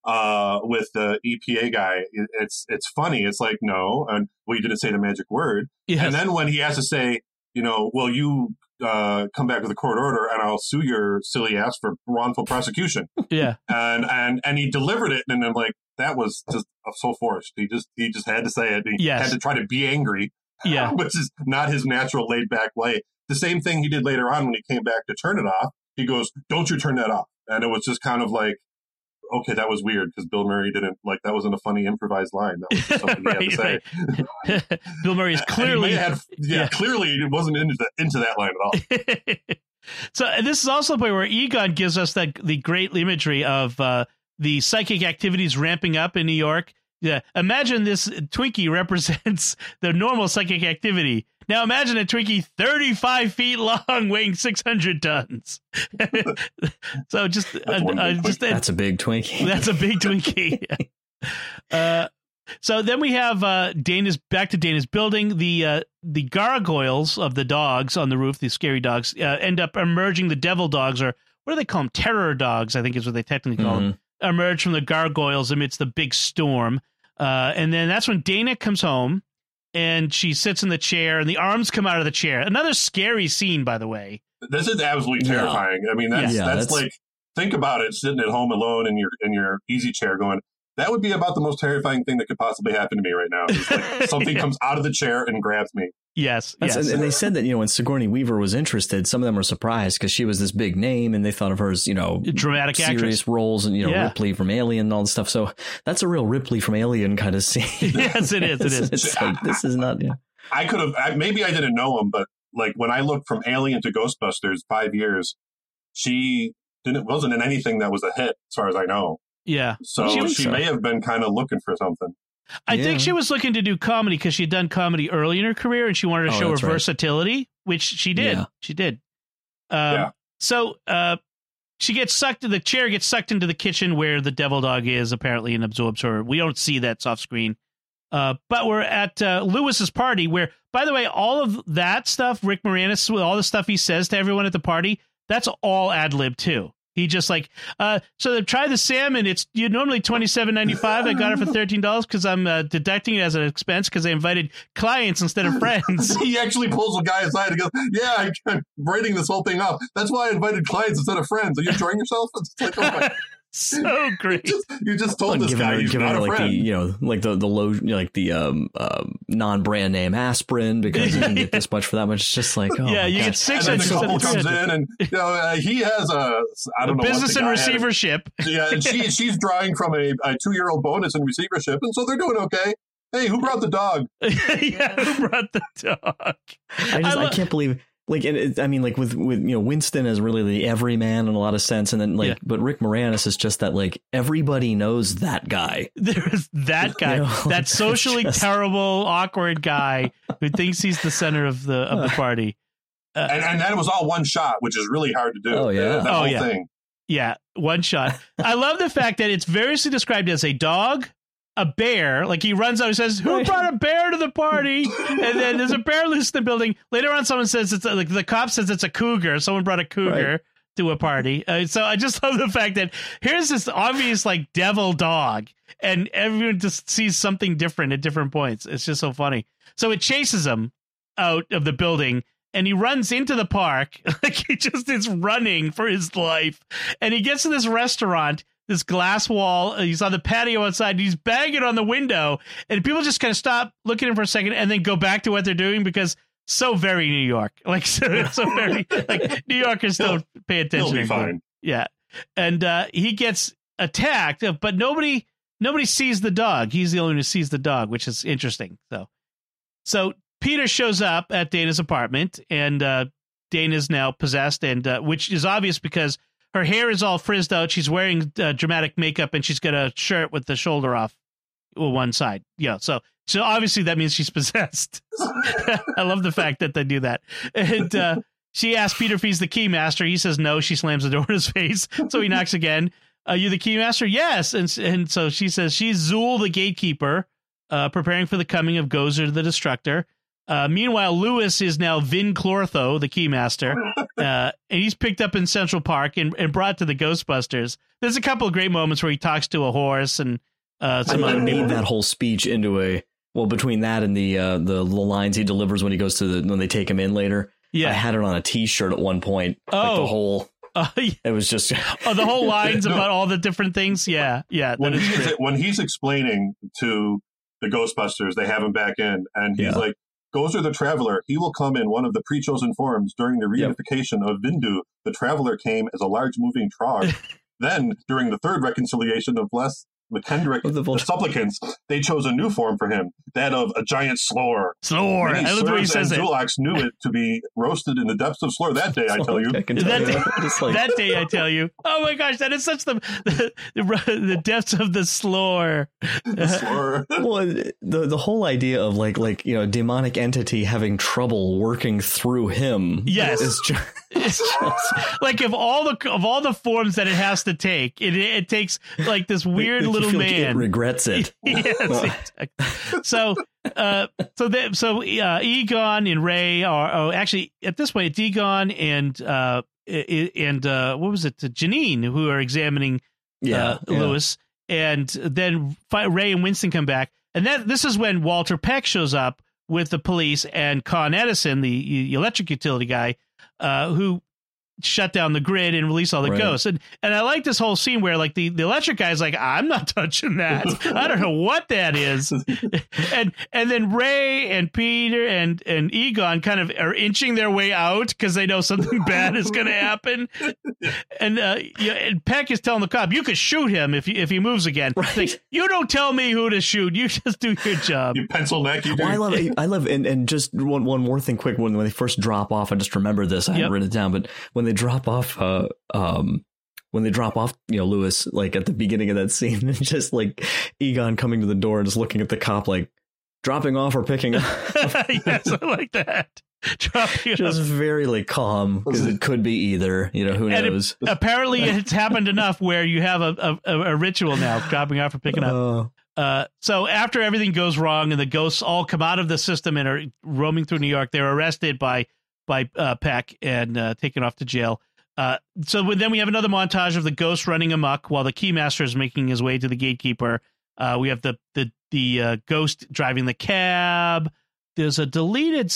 uh, with the EPA guy, it's it's funny. It's like, no, and well, you didn't say the magic word. Yes. And then when he has to say, you know, well, you uh, come back with a court order and I'll sue your silly ass for wrongful prosecution. yeah. And and and he delivered it, and I'm like, that was just so forced. He just he just had to say it. He yes. had to try to be angry. Yeah. Which is not his natural laid back way. The same thing he did later on when he came back to turn it off. He goes, Don't you turn that off. And it was just kind of like, okay, that was weird because Bill Murray didn't like that wasn't a funny improvised line. That was something right, he had to say. Bill Murray is clearly had, yeah, yeah, clearly it wasn't into the, into that line at all. so this is also the point where Egon gives us that the great imagery of uh, the psychic activities ramping up in New York. Yeah. Imagine this Twinkie represents the normal psychic activity. Now imagine a Twinkie 35 feet long, weighing 600 tons. so just, That's one uh, big just That's a big Twinkie. that's a big Twinkie. uh, so then we have uh, Dana's back to Dana's building. The uh, the gargoyles of the dogs on the roof, the scary dogs, uh, end up emerging. The devil dogs, or what do they call them? Terror dogs, I think is what they technically call them. Emerge from the gargoyles amidst the big storm. Uh, and then that's when Dana comes home and she sits in the chair and the arms come out of the chair. Another scary scene, by the way. This is absolutely Yeah. terrifying. I mean, that's Yeah, that's, that's- like think about it, sitting at home alone in your in your easy chair, going. That would be about the most terrifying thing that could possibly happen to me right now. Like something Yeah. comes out of the chair and grabs me. Yes, yes. and, and they said that you know when Sigourney Weaver was interested, some of them were surprised because she was this big name, and they thought of her as you know Dramatic serious actress. roles, and you know Yeah. Ripley from Alien and all this stuff. So that's a real Ripley from Alien kind of scene. Yes, it is, it is. It's like, this is not. Yeah. I could have maybe I didn't know him, but like when I looked from Alien to Ghostbusters five years, she didn't wasn't in anything that was a hit as far as I know. Yeah. So She she, so. may have been kind of looking for something. I Yeah. think she was looking to do comedy because she had done comedy early in her career and she wanted to Oh, show her right. versatility, which she did. Yeah. She did. Um, Yeah. So uh, she gets sucked, to the chair gets sucked into the kitchen where the devil dog is apparently and absorbs her. We don't see that soft screen. Uh, but we're at uh, Lewis's party where, by the way, all of that stuff, Rick Moranis, all the stuff he says to everyone at the party, that's all ad lib too. He just like, uh, so try the salmon. It's you normally twenty seven ninety five. I got it for thirteen dollars because I'm uh, deducting it as an expense because I invited clients instead of friends. he actually pulls a guy aside and goes, "Yeah, I'm writing this whole thing up. That's why I invited clients instead of friends. Are you enjoying yourself?" Like, oh my, so you, great. just, you just told Like this giving guy her, he's giving not her a like friend. the you know like the the low you know, like the um, um non-brand name aspirin because you can get this much for that much. It's just like oh Yeah, my you gosh. get six and then the couple comes in, and you know uh, he has a I A don't know business the and guy had. receivership. Yeah, and she she's drawing from a, a two year old bonus in receivership, and so they're doing okay. Hey, who brought the dog? yeah, who brought the dog? I just I I, can't believe like and it, I mean like with with you know Winston is really the everyman in a lot of sense, and then like Yeah. but Rick Moranis is just that like everybody knows that guy. There's that guy, You know, that it's socially just- terrible, awkward guy who thinks he's the center of the of the party. Uh, and and that was all one shot, which is really hard to do. Oh, yeah. that Oh, whole yeah. thing. Yeah, one shot. I love the fact that it's variously described as a dog, a bear. Like he runs out and says, "Who brought a bear to the party?" And then there's a bear loose in the building. Later on, someone says it's a, like the cop says it's a cougar. Someone brought a cougar. To a party, uh, so I just love the fact that here's this obvious like devil dog, and everyone just sees something different at different points. It's just so funny. So it chases him out of the building, and he runs into the park like he just is running for his life and he gets to this restaurant this glass wall uh, he's on the patio outside and he's banging on the window and people just kind of stop look at him for a second and then go back to what they're doing because so very new york. Like so, so very like new yorkers don't pay attention He'll be fine. yeah. And uh he gets attacked uh, but nobody nobody sees the dog. He's the only one who sees the dog which is interesting so. So peter shows up at dana's apartment and uh dana's now possessed and uh, which is obvious because her hair is all frizzed out she's wearing uh, dramatic makeup and she's got a shirt with the shoulder off well, one side yeah so so obviously that means she's possessed i love the fact that they do that and uh she asks Peter if he's the keymaster. He says no. She slams the door in his face. So he knocks again. Are you the keymaster? Yes. And and so she says she's Zuul the gatekeeper, uh, preparing for the coming of Gozer the Destructor. Uh, meanwhile, Lewis is now Vinz Clortho, the keymaster, uh, and he's picked up in Central Park and, and brought to the Ghostbusters. There's a couple of great moments where he talks to a horse and uh, some I other made people. that whole speech into a well between that and the uh, the, the lines he delivers when he goes to the when they take him in later. Yeah, I had it on a T-shirt at one point. like Oh. the whole Uh, yeah. it was just oh, the whole lines No. about all the different things. Yeah. Yeah. when that is he's when he's explaining to the Ghostbusters, they have him back in, and he's Yeah. like, "Gozer the Traveler. He will come in one of the pre-chosen forms during the Yep. reunification of Vindu. The Traveler came as a large moving trog. then, during the third reconciliation of Bless, McKendrick, Of the the, supplicants, they chose a new form for him, that of a giant slore. Slore. Many I love the way he says and it. Zulax knew it to be roasted in the depths of slore that day, I tell you. I can That you. day- Just like- that day, I tell you. Oh my gosh, that is such the the, the depths of the slore. The slore. well, the the whole idea of like like you know demonic entity having trouble working through him. Yes. is just, It's just- like of all the of all the forms that it has to take, it it takes like this weird you little feel like It man. regrets it. yes, exactly. So, uh, so that so uh, Egon and Ray are oh, actually at this point it's Egon and uh and uh what was it Janine who are examining Yeah, uh, yeah. Lewis, and then Ray and Winston come back, and that this is when Walter Peck shows up with the police and Con Edison, the electric utility guy, uh, who shut down the grid and release all the Right. ghosts. And and I like this whole scene where like the, the electric guy's like, I'm not touching that. I don't know what that is. and and then Ray and Peter and and Egon kind of are inching their way out because they know something bad is going to happen. And uh, yeah, and Peck is telling the cop, "You could shoot him if he, if he moves again." Right. Like, you don't tell me who to shoot. You just do your job. You pencil neck, you do. Well, I love, I love, and, and just one one more thing, quick. When when they first drop off, I just remember this. I Yep. hadn't written it down, but when they drop off, uh, um, when they drop off, you know, Lewis, like at the beginning of that scene, and just like Egon coming to the door and just looking at the cop, like dropping off or picking up, yes, I like that. Dropping it just very like calm because it could be either. You know, who And it- knows? Apparently, it's happened enough where you have a, a, a ritual now, dropping off or picking up. Uh, Uh, so after everything goes wrong and the ghosts all come out of the system and are roaming through New York, they're arrested by by uh, Peck and uh, taken off to jail. Uh, so then we have another montage of the ghost running amok while the keymaster is making his way to the gatekeeper. Uh, we have the the the uh, ghost driving the cab. There's a deleted.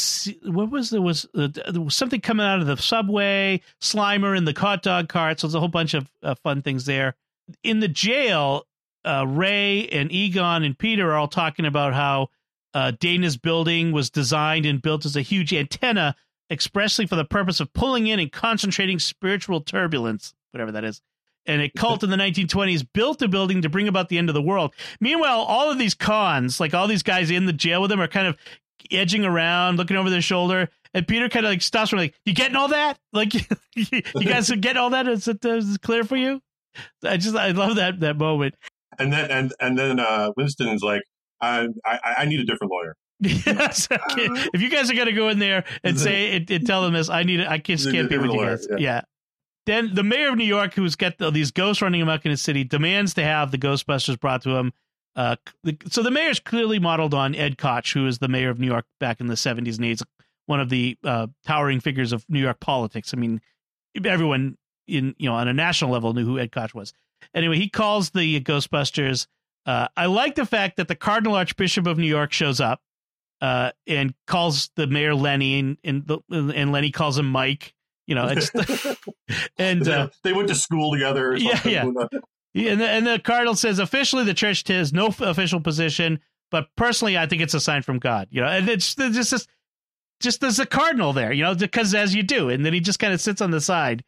What was there was, uh, there was something coming out of the subway. Slimer in the hot dog cart. So there's a whole bunch of uh, fun things there. In the jail, Ray and Egon and Peter are all talking about how Dana's building was designed and built as a huge antenna expressly for the purpose of pulling in and concentrating spiritual turbulence, whatever that is. And a cult in the 1920s built a building to bring about the end of the world. Meanwhile, all of these cons, like all these guys in the jail with them, are kind of edging around, looking over their shoulder. And Peter kind of like stops me, like, "You getting all that? Like, you guys getting all that? Is it, is it clear for you?" I just I love that that moment. And then and and then uh, Winston's like, I, I I need a different lawyer. Yes. If you guys are gonna go in there and say and, and tell them this, I need it. I just can't be with you guys. Yeah. Yeah. Then the mayor of New York, who's got the, these ghosts running amok in his city, demands to have the Ghostbusters brought to him. Uh, the, so the mayor's clearly modeled on Ed Koch, who was the mayor of New York back in the '70s, and he's one of the uh, towering figures of New York politics. I mean, everyone in you know on a national level knew who Ed Koch was. Anyway, he calls the Ghostbusters. Uh, I like the fact that the Cardinal Archbishop of New York shows up uh, and calls the mayor Lenny, and and, the, and Lenny calls him Mike. You know, it's and uh, they went to school together. Yeah, something. yeah. and the, and the cardinal says officially the church has no official position, but personally I think it's a sign from God. You know, and it's it's just just just there's a cardinal there. You know, because as you do, and then he just kind of sits on the side.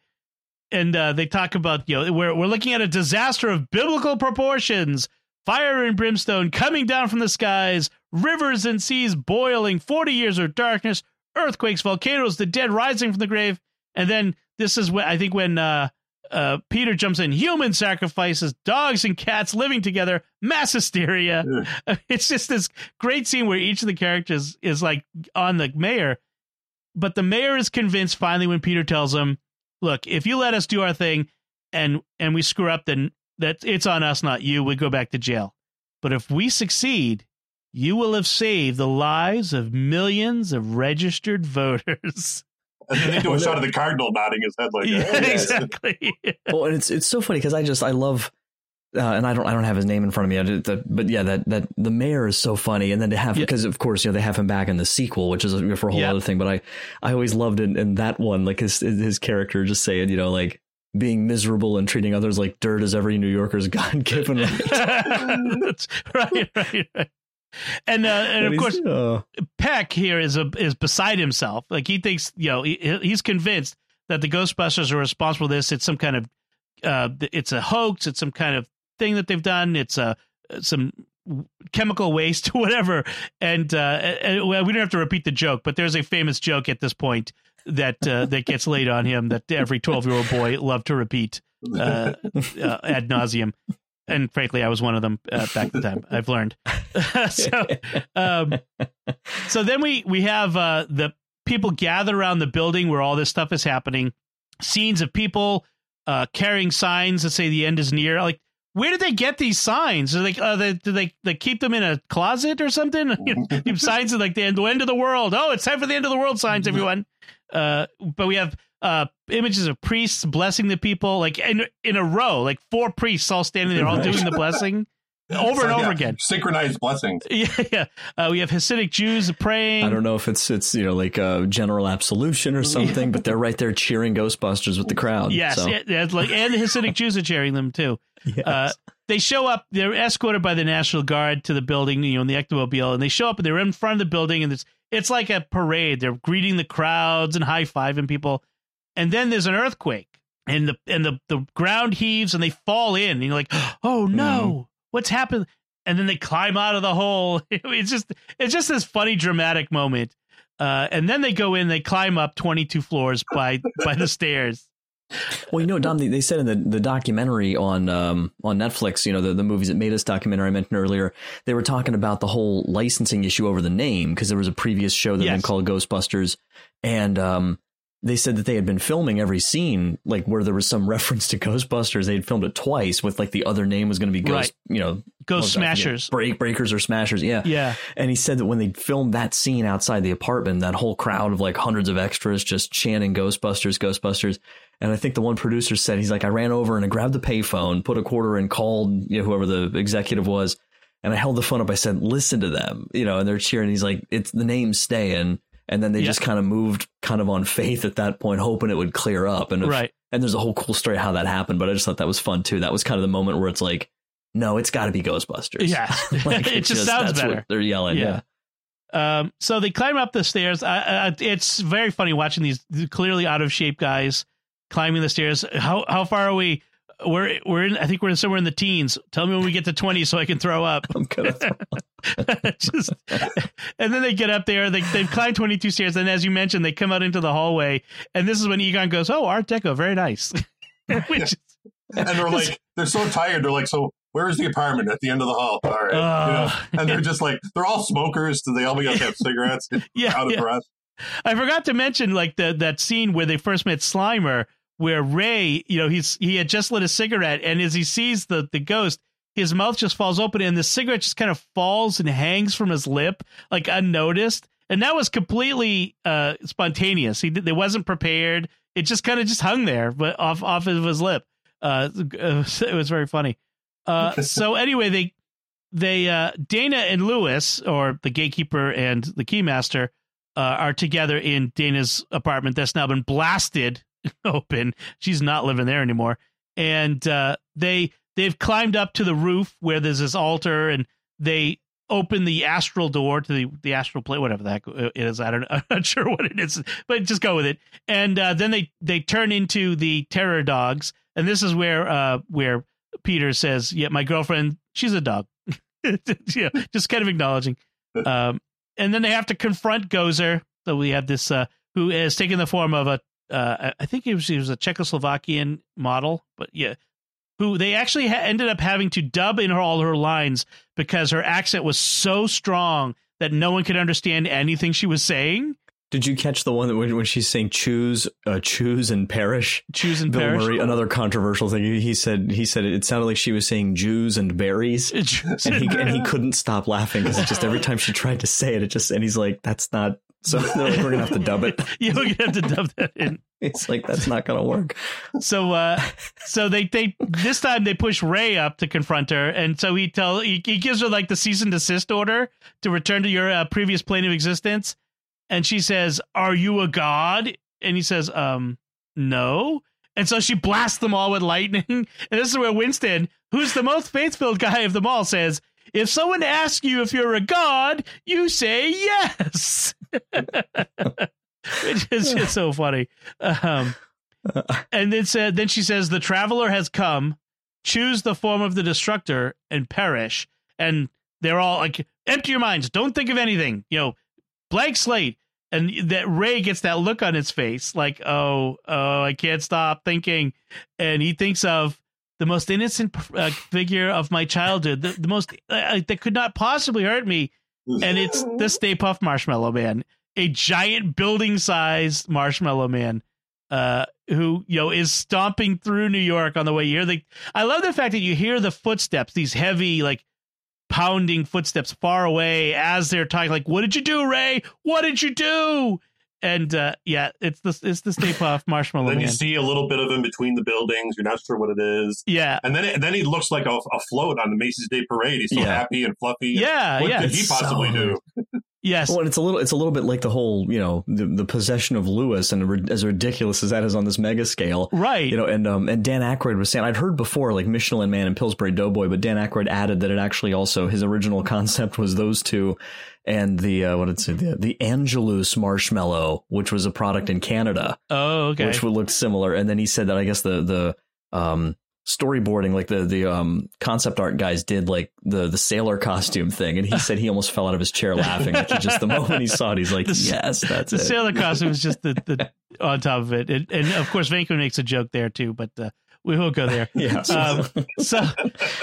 And uh, they talk about you know we're we're looking at a disaster of biblical proportions, fire and brimstone coming down from the skies, rivers and seas boiling, forty years of darkness, earthquakes, volcanoes, the dead rising from the grave, and then this is when I think when uh, uh, Peter jumps in, human sacrifices, dogs and cats living together, mass hysteria. It's just this great scene where each of the characters is like on the mayor, but the mayor is convinced finally when Peter tells him, "Look, if you let us do our thing, and and we screw up, then that it's on us, not you. We go back to jail. But if we succeed." You will have saved the lives of millions of registered voters. And then they do a shot of the cardinal nodding his head like, yeah, "Oh, yes." exactly. well, and it's it's so funny because I just I love. Uh, and I don't, I don't have his name in front of me. I did the, but yeah, that, that the mayor is so funny. And then to have, Yeah. because of course, you know, they have him back in the sequel, which is a, for a whole Yeah. other thing. But I, I always loved in, in that one, like his, his character just saying, you know, like being miserable and treating others like dirt is every New Yorker's God given right. Right, right, right. And uh, and of course, uh, Peck here is a is beside himself. Like he thinks, you know, he, he's convinced that the Ghostbusters are responsible for this. It's some kind of, uh, it's a hoax. It's some kind of thing that they've done. It's uh, some chemical waste, whatever. And, uh, and well, we don't have to repeat the joke, but there's a famous joke at this point that uh, that gets laid on him that every 12 year old boy loved to repeat uh, uh, ad nauseum. And frankly, I was one of them uh, back the time. I've learned. so, um, so then we we have uh, the people gather around the building where all this stuff is happening. Scenes of people uh, carrying signs that say the end is near. Like, where did they get these signs? Are they, uh, they do they, they keep them in a closet or something? signs of like the end, the end of the world. Oh, it's time for the end of the world signs, everyone. Uh, but we have uh, images of priests blessing the people, like in in a row, like four priests all standing there, all doing the blessing over so, and over yeah, again. Synchronized blessings. Yeah, yeah. Uh, we have Hasidic Jews praying. I don't know if it's it's you know like a general absolution or something, but they're right there cheering Ghostbusters with the crowd. Yes, so. yeah, yeah, like and the Hasidic Jews are cheering them too. Yes. Uh, they show up. They're escorted by the National Guard to the building, you know, in the Ectomobile, and they show up and they're in front of the building, and it's it's like a parade. They're greeting the crowds and high fiving people, and then there's an earthquake, and the and the the ground heaves, and they fall in. And you're like, oh no, mm. what's happened? And then they climb out of the hole. It's just it's just this funny dramatic moment. Uh, and then they go in, they climb up 22 floors by by the stairs well, you know, Dom, they, said in the, the documentary on um, on Netflix, you know, the, the movies that made us documentary I mentioned earlier, they were talking about the whole licensing issue over the name because there was a previous show that yes. had been called Ghostbusters, and um, they said that they had been filming every scene like where there was some reference to Ghostbusters. They had filmed it twice with like the other name was going to be Ghost, right. you know, Ghost Smashers, Break Breakers or Smashers. Yeah, yeah. And he said that when they filmed that scene outside the apartment, that whole crowd of like hundreds of extras just chanting Ghostbusters, Ghostbusters. And I think the one producer said he's like, I ran over and I grabbed the payphone, put a quarter in, called you know, whoever the executive was, and I held the phone up. I said, "Listen to them," you know, and they're cheering. He's like, "It's the name's staying." And then they yeah. just kind of moved kind of on faith at that point hoping it would clear up and if, right and there's a whole cool story how that happened but i just thought that was fun too that was kind of the moment where it's like no it's got to be ghostbusters yeah like, it, just, just sounds better they're yelling yeah. yeah. um so they climb up the stairs I, it's very funny watching these clearly out of shape guys climbing the stairs how how far are we we're we're in. I think we're in somewhere in the teens. Tell me when we get to twenty so I can throw up. I'm gonna just, and then they get up there. They they've climbed twenty two stairs, and as you mentioned, they come out into the hallway, and this is when Egon goes, "Oh, Art Deco, very nice." Which, and they're like, they're so tired. They're like, so where is the apartment at the end of the hall? All right, uh, you know, and they're just like, they're all smokers. Do they all be like have cigarettes? yeah, out of yeah. breath. I forgot to mention like the that scene where they first met Slimer where Ray, you know, he's he had just lit a cigarette, and as he sees the the ghost, his mouth just falls open, and the cigarette just kind of falls and hangs from his lip, like unnoticed. And that was completely uh, spontaneous. He it wasn't prepared. It just kind of just hung there, but off off of his lip. Uh, it was very funny. Uh, so anyway, they they uh, Dana and Lewis, or the gatekeeper and the keymaster, uh, are together in Dana's apartment that's now been blasted open. She's not living there anymore. And uh, they they've climbed up to the roof where there's this altar, and they open the astral door to the the astral plane, whatever that is. I don't. I'm not sure what it is, but just go with it. And uh, then they they turn into the terror dogs, and this is where uh, where Peter says, "Yeah, my girlfriend, she's a dog." just kind of acknowledging. Um, and then they have to confront Gozer. So we have this uh, who has taken the form of a uh, I think he was, he was a Czechoslovakian model, but yeah, who they actually ha- ended up having to dub in her, all her lines because her accent was so strong that no one could understand anything she was saying. Did you catch the one that when, when she's saying choose, uh, choose and perish? Choose and Bill perish. Murray, another controversial thing. He said he said it sounded like she was saying Jews and berries, Jews and he and he couldn't stop laughing because just every time she tried to say it, it just and he's like, "That's not so like, we're gonna have to dub it. yeah, we're gonna have to dub that in. It's like that's not gonna work. So, uh, so they they this time they push Ray up to confront her, and so he tell he, he gives her like the cease and desist order to return to your uh, previous plane of existence, and she says, "Are you a god?" And he says, "Um, no." And so she blasts them all with lightning. And this is where Winston, who's the most faithful guy of them all, says, if someone asks you if you're a god, you say yes. Which is just so funny. Um, and then said, then she says, the traveler has come. choose the form of the destructor and perish. And they're all like, empty your minds. Don't think of anything. You know, blank slate. And that Ray gets that look on his face, like, oh, oh, I can't stop thinking. And he thinks of the most innocent uh, figure of my childhood, the, the most uh, that could not possibly hurt me. And it's the Stay Puft Marshmallow Man, a giant building sized marshmallow man uh, who you know is stomping through New York on the way here. The, I love the fact that you hear the footsteps, these heavy like pounding footsteps far away as they're talking. Like, "What did you do, Ray? What did you do?" And uh, yeah, it's the it's the Stay Puft Marshmallow then Man. you see a little bit of him between the buildings. You're not sure what it is. yeah, And then it, then he looks like a, a float on the Macy's Day Parade. He's so Yeah. happy and fluffy. yeah, what yeah. could he possibly so do? yes, Well, and it's a little, it's a little bit like the whole, you know, the, the possession of Lewis, and as ridiculous as that is on this mega scale, right. you know, and um, and Dan Aykroyd was saying, I'd heard before like Michelin Man and Pillsbury Doughboy, but Dan Aykroyd added that it actually also his original concept was those two, and the uh, what did it say? The the Angelus marshmallow, which was a product in Canada, oh, okay. which would look similar, and then he said that I guess the the um storyboarding like the the um concept art guys did like the the sailor costume thing. And he said he almost fell out of his chair laughing like just the moment he saw it. He's like The yes that's the it. sailor costume is just the, the on top of it, and, and of course Venkman makes a joke there too, but uh, we won't go there. yeah Um, so,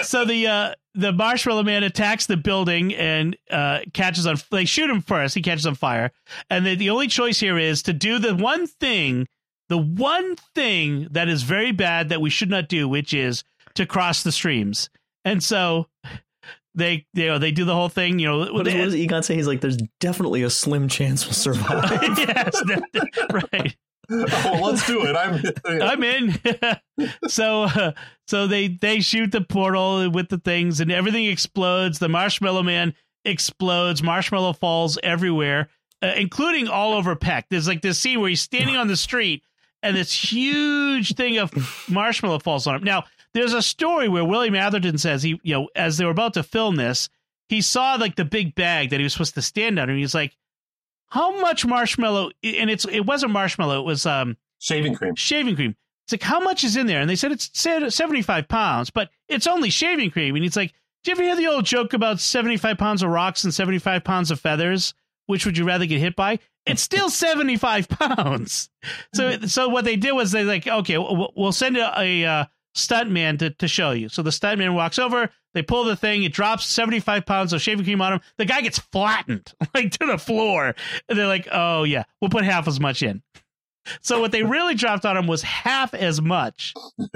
so the uh, the Marshmallow Man attacks the building and uh, catches on. They shoot him first. He catches on fire, and the, the only choice here is to do the one thing, the one thing that is very bad that we should not do, which is to cross the streams. And so they you know they do the whole thing. You know, what does, what does Egon say he's like there's definitely a slim chance we'll survive yes, right. Oh, well, let's do it. I'm. I'm in. so uh, so they they shoot the portal with the things and everything explodes. The marshmallow man explodes. Marshmallow falls everywhere, uh, including all over Peck. There's like this scene where he's standing on the street and this huge thing of marshmallow falls on him. Now there's a story where William Atherton says he you know as they were about to film this, he saw like the big bag that he was supposed to stand under. And he's like, how much marshmallow? And it's it wasn't marshmallow. It was um Shaving cream. shaving cream. It's like, how much is in there? And they said it's 75 pounds, but it's only shaving cream. And it's like, do you ever hear the old joke about 75 pounds of rocks and 75 pounds of feathers? Which would you rather get hit by? It's still 75 pounds. So, so what they did was they like, okay, we'll, we'll send a, a uh, stuntman to, to show you. So the stuntman walks over, they pull the thing, it drops 75 pounds of shaving cream on him. The guy gets flattened like to the floor. And they're like, oh yeah, we'll put half as much in. So what they really dropped on him was half as much.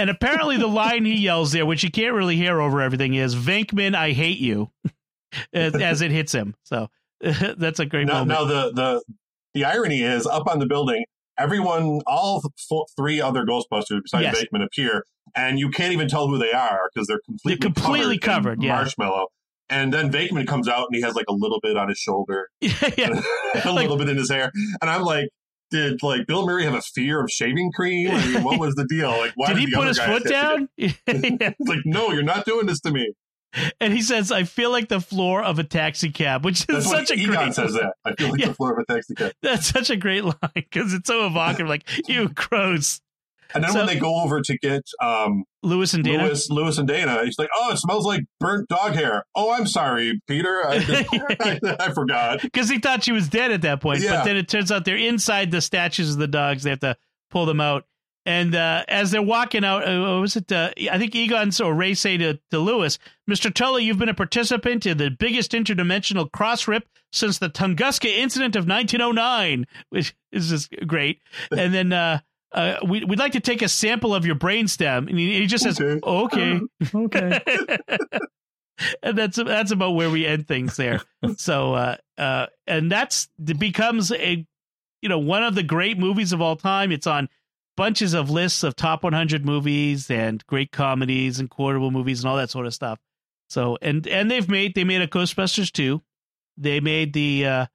And apparently the line he yells there, which you can't really hear over everything, is "Venkman, I hate you," as, it hits him. So that's a great Now, moment. now the the the irony is up on the building. Everyone, all th- three other Ghostbusters besides Yes. Venkman appear, and you can't even tell who they are because they're completely They're completely covered, covered, yeah. marshmallow. And then Venkman comes out and he has like a little bit on his shoulder, yeah, yeah. a Like- little bit in his hair, and I'm like, did like Bill Murray have a fear of shaving cream? I mean, what was the deal? Like, why Did he put his foot have to do- down? Yeah. Like, no, you're not doing this to me. And he says, "I feel like the floor of a taxi cab," which is That's such a Egon great. says that. I feel like Yeah. the floor of a taxi cab. That's such a great line because it's so evocative. Like you, gross, And then So- when they go over to get um, Lewis and Dana. Lewis, Lewis and Dana, he's like, "Oh, it smells like burnt dog hair." Oh, I'm sorry, Peter. I, I, I forgot. because he thought she was dead at that point. But then it turns out they're inside the statues of the dogs. They have to pull them out. And uh, as they're walking out, uh, what was it? Uh, I think Egon or Ray say to, to Lewis, Mr. Tully, you've been a participant in the biggest interdimensional cross rip since the Tunguska incident of 1909, which is just great. And then uh, uh, we, we'd like to take a sample of your brainstem. And he, he just says, Okay. okay. okay and that's that's about where we end things there. so uh uh and that's it becomes a you know one of the great movies of all time. It's on bunches of lists of top 100 movies and great comedies and quotable movies and all that sort of stuff. So and and they've made they made a Ghostbusters 2. They made the uh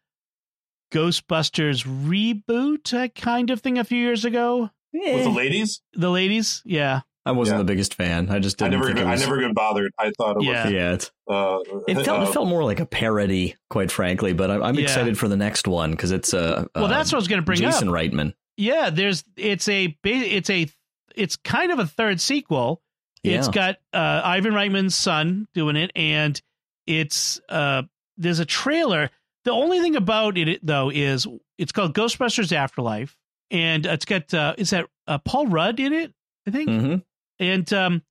Ghostbusters reboot uh, kind of thing a few years ago. With the ladies, The ladies, yeah. I wasn't Yeah. the biggest fan I just didn't never, think even, it I never even bothered. I thought it Yeah. yeah it's. Uh, it felt uh, it felt more like a parody quite frankly but I'm, I'm Yeah. excited for the next one because it's uh, Well, uh, that's what I was going to bring Jason up. Jason Reitman Yeah, there's it's a it's a it's kind of a third sequel It's got uh, Ivan Reitman's son doing it, and it's uh, there's a trailer. The only thing about it though is it's called Ghostbusters Afterlife, and it's got uh, is that uh, Paul Rudd in it? I think, hmm and um,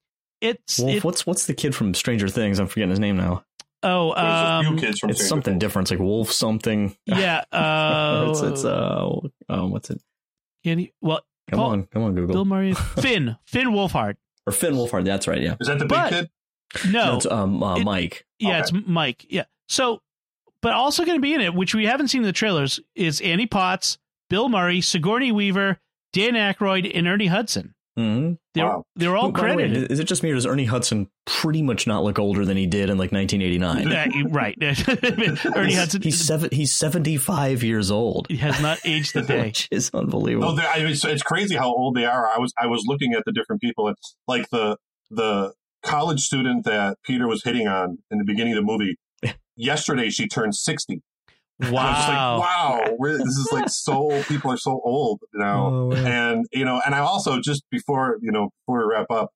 it's Wolf, it- what's what's the kid from Stranger Things? I'm forgetting his name now. oh There's a um, few kids from It's Stranger something Things. different. It's like Wolf something. yeah uh, it's, it's uh, um, what's it? Can he- well Come Paul- on, come on, Google. Bill Murray Finn Finn Wolfhard or Finn Wolfhard. That's right. Yeah. Is that the big But- kid? no That's um uh, It- Mike. Yeah, it's Mike. Yeah. So, but also going to be in it, which we haven't seen in the trailers, is Annie Potts, Bill Murray, Sigourney Weaver, Dan Aykroyd, and Ernie Hudson. Mm-hmm. They're, wow. they're all credited. Way, is it just me or does Ernie Hudson pretty much not look older than he did in like 1989? right. Ernie Hudson. He's, seven, he's 75 years old. He has not aged a day. Which is unbelievable. Oh, no, I it's, it's, crazy how old they are. I was I was looking at the different people. And, like the the college student that Peter was hitting on in the beginning of the movie. Yesterday, she turned 60. Wow! Like, wow, this is like so. People are so old now, oh, and you know, and I also just before you know before we wrap up,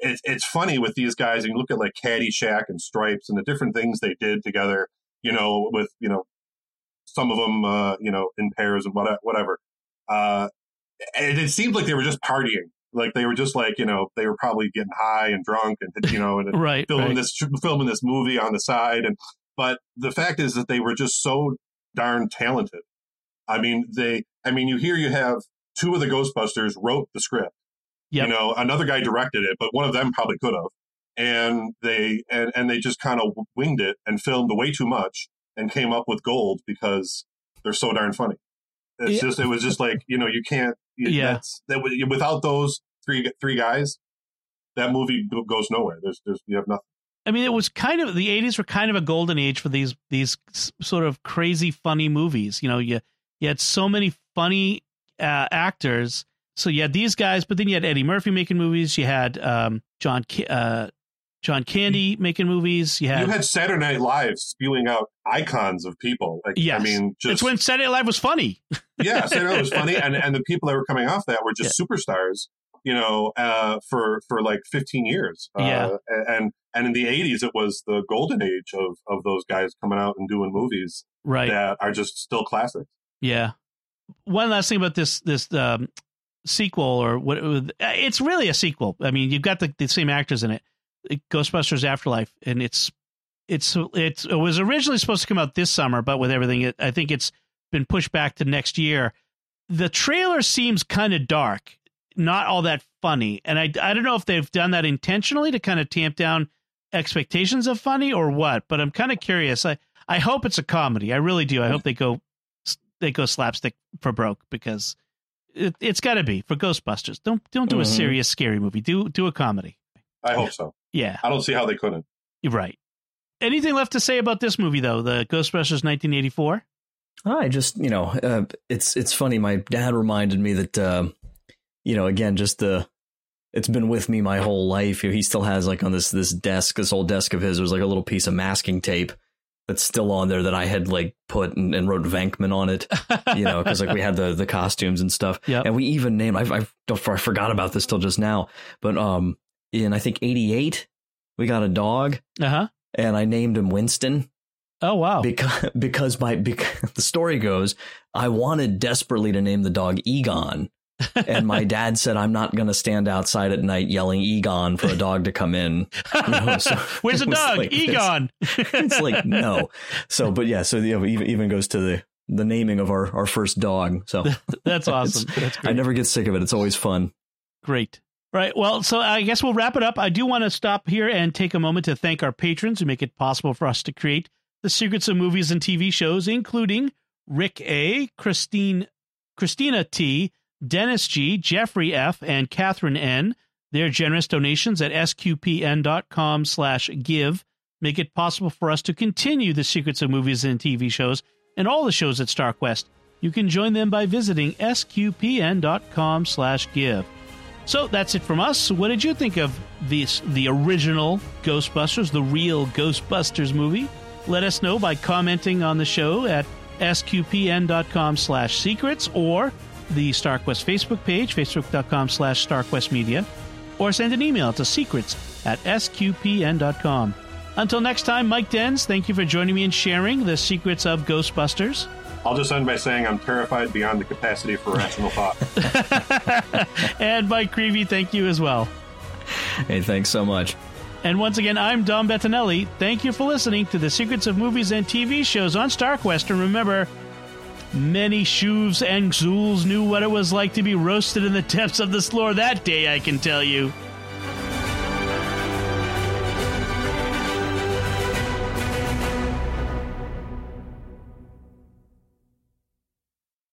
it's it's funny with these guys. You look at like Caddyshack and Stripes and the different things they did together. You know, with you know, some of them uh, you know in pairs and whatever. Uh, and it seemed like they were just partying. Like they were just like you know they were probably getting high and drunk and you know and right, filming right. this filming this movie on the side and but the fact is that they were just so darn talented. I mean, they, I mean, you hear you have two of the Ghostbusters wrote the script. Yep. You know, another guy directed it, but one of them probably could have. And they, and, and they just kind of winged it and filmed way too much and came up with gold because they're so darn funny. It's Yeah. just, it was just like, you know, you can't, you- Yeah. that, without those three, three guys, that movie goes nowhere. There's, there's, you have nothing. I mean, it was kind of the '80s were kind of a golden age for these these sort of crazy, funny movies. You know, you you had so many funny uh, actors. So you had these guys, but then you had Eddie Murphy making movies. You had um, John uh, John Candy making movies. You had, you had Saturday Night Live spewing out icons of people. Like, Yes. I mean, just it's when Saturday Night Live was funny. yeah, Saturday Night was funny, and and the people that were coming off that were just superstars. You know, uh, for for like 15 years. Uh, Yeah. and and in the 80s, it was the golden age of of those guys coming out and doing movies Right. that are just still classics. Yeah. One last thing about this this um, sequel or what it's really a sequel. I mean, you've got the, the same actors in it. Ghostbusters Afterlife and it's it's it's it was originally supposed to come out this summer, but with everything it, I think it's been pushed back to next year. The trailer seems kind of dark, not all that funny. And I I don't know if they've done that intentionally to kind of tamp down expectations of funny or what, but I'm kind of curious. I I hope it's a comedy. I really do. I hope they go they go slapstick for broke because it, it's got to be for Ghostbusters. Don't don't do a Mhm. serious scary movie. Do do a comedy. I hope so. Yeah, I don't see how they couldn't. you're right. Anything left to say about this movie though? The Ghostbusters 1984. I just, you know, uh, it's it's funny. My dad reminded me that, uh, you know, again, just the it's been with me my whole life. He still has like on this this desk, this old desk of his. There's like a little piece of masking tape that's still on there that I had like put and, and wrote Venkman on it. You know, because like we had the the costumes and stuff. Yep. And we even named I I, I forgot about this till just now, but um, in I think '88 we got a dog, Uh huh. and I named him Winston Oh wow. because because my because the story goes I wanted desperately to name the dog Egon and my dad said I'm not going to stand outside at night yelling Egon for a dog to come in you know, so Where's the dog? like. Egon. it's like no so but yeah so you know, even even goes to the the naming of our our first dog so That's awesome. That's I never get sick of it it's always fun Great. Right. Well, so I guess we'll wrap it up. I do want to stop here and take a moment to thank our patrons who make it possible for us to create the secrets of movies and TV shows, including Rick A, Christine, Christina T, Dennis G, Jeffrey F, and Catherine N. Their generous donations at sqpn.com slash give make it possible for us to continue the secrets of movies and TV shows and all the shows at StarQuest. You can join them by visiting sqpn.com slash give. So that's it from us. What did you think of this, the original Ghostbusters, the real Ghostbusters movie? Let us know by commenting on the show at sqpn.com slash secrets or the StarQuest Facebook page, facebook.com slash StarQuest Media. or send an email to secrets at sqpn.com. Until next time, Mike Denz, thank you for joining me and sharing the secrets of Ghostbusters. I'll just end by saying I'm terrified beyond the capacity for rational thought. and Mike Creavey, thank you as well. Hey, thanks so much. And once again, I'm Dom Bettinelli. Thank you for listening to the secrets of movies and TV shows on StarQuest. And remember, many Shubs and Zuuls knew what it was like to be roasted in the depths of the Sloar that day, I can tell you.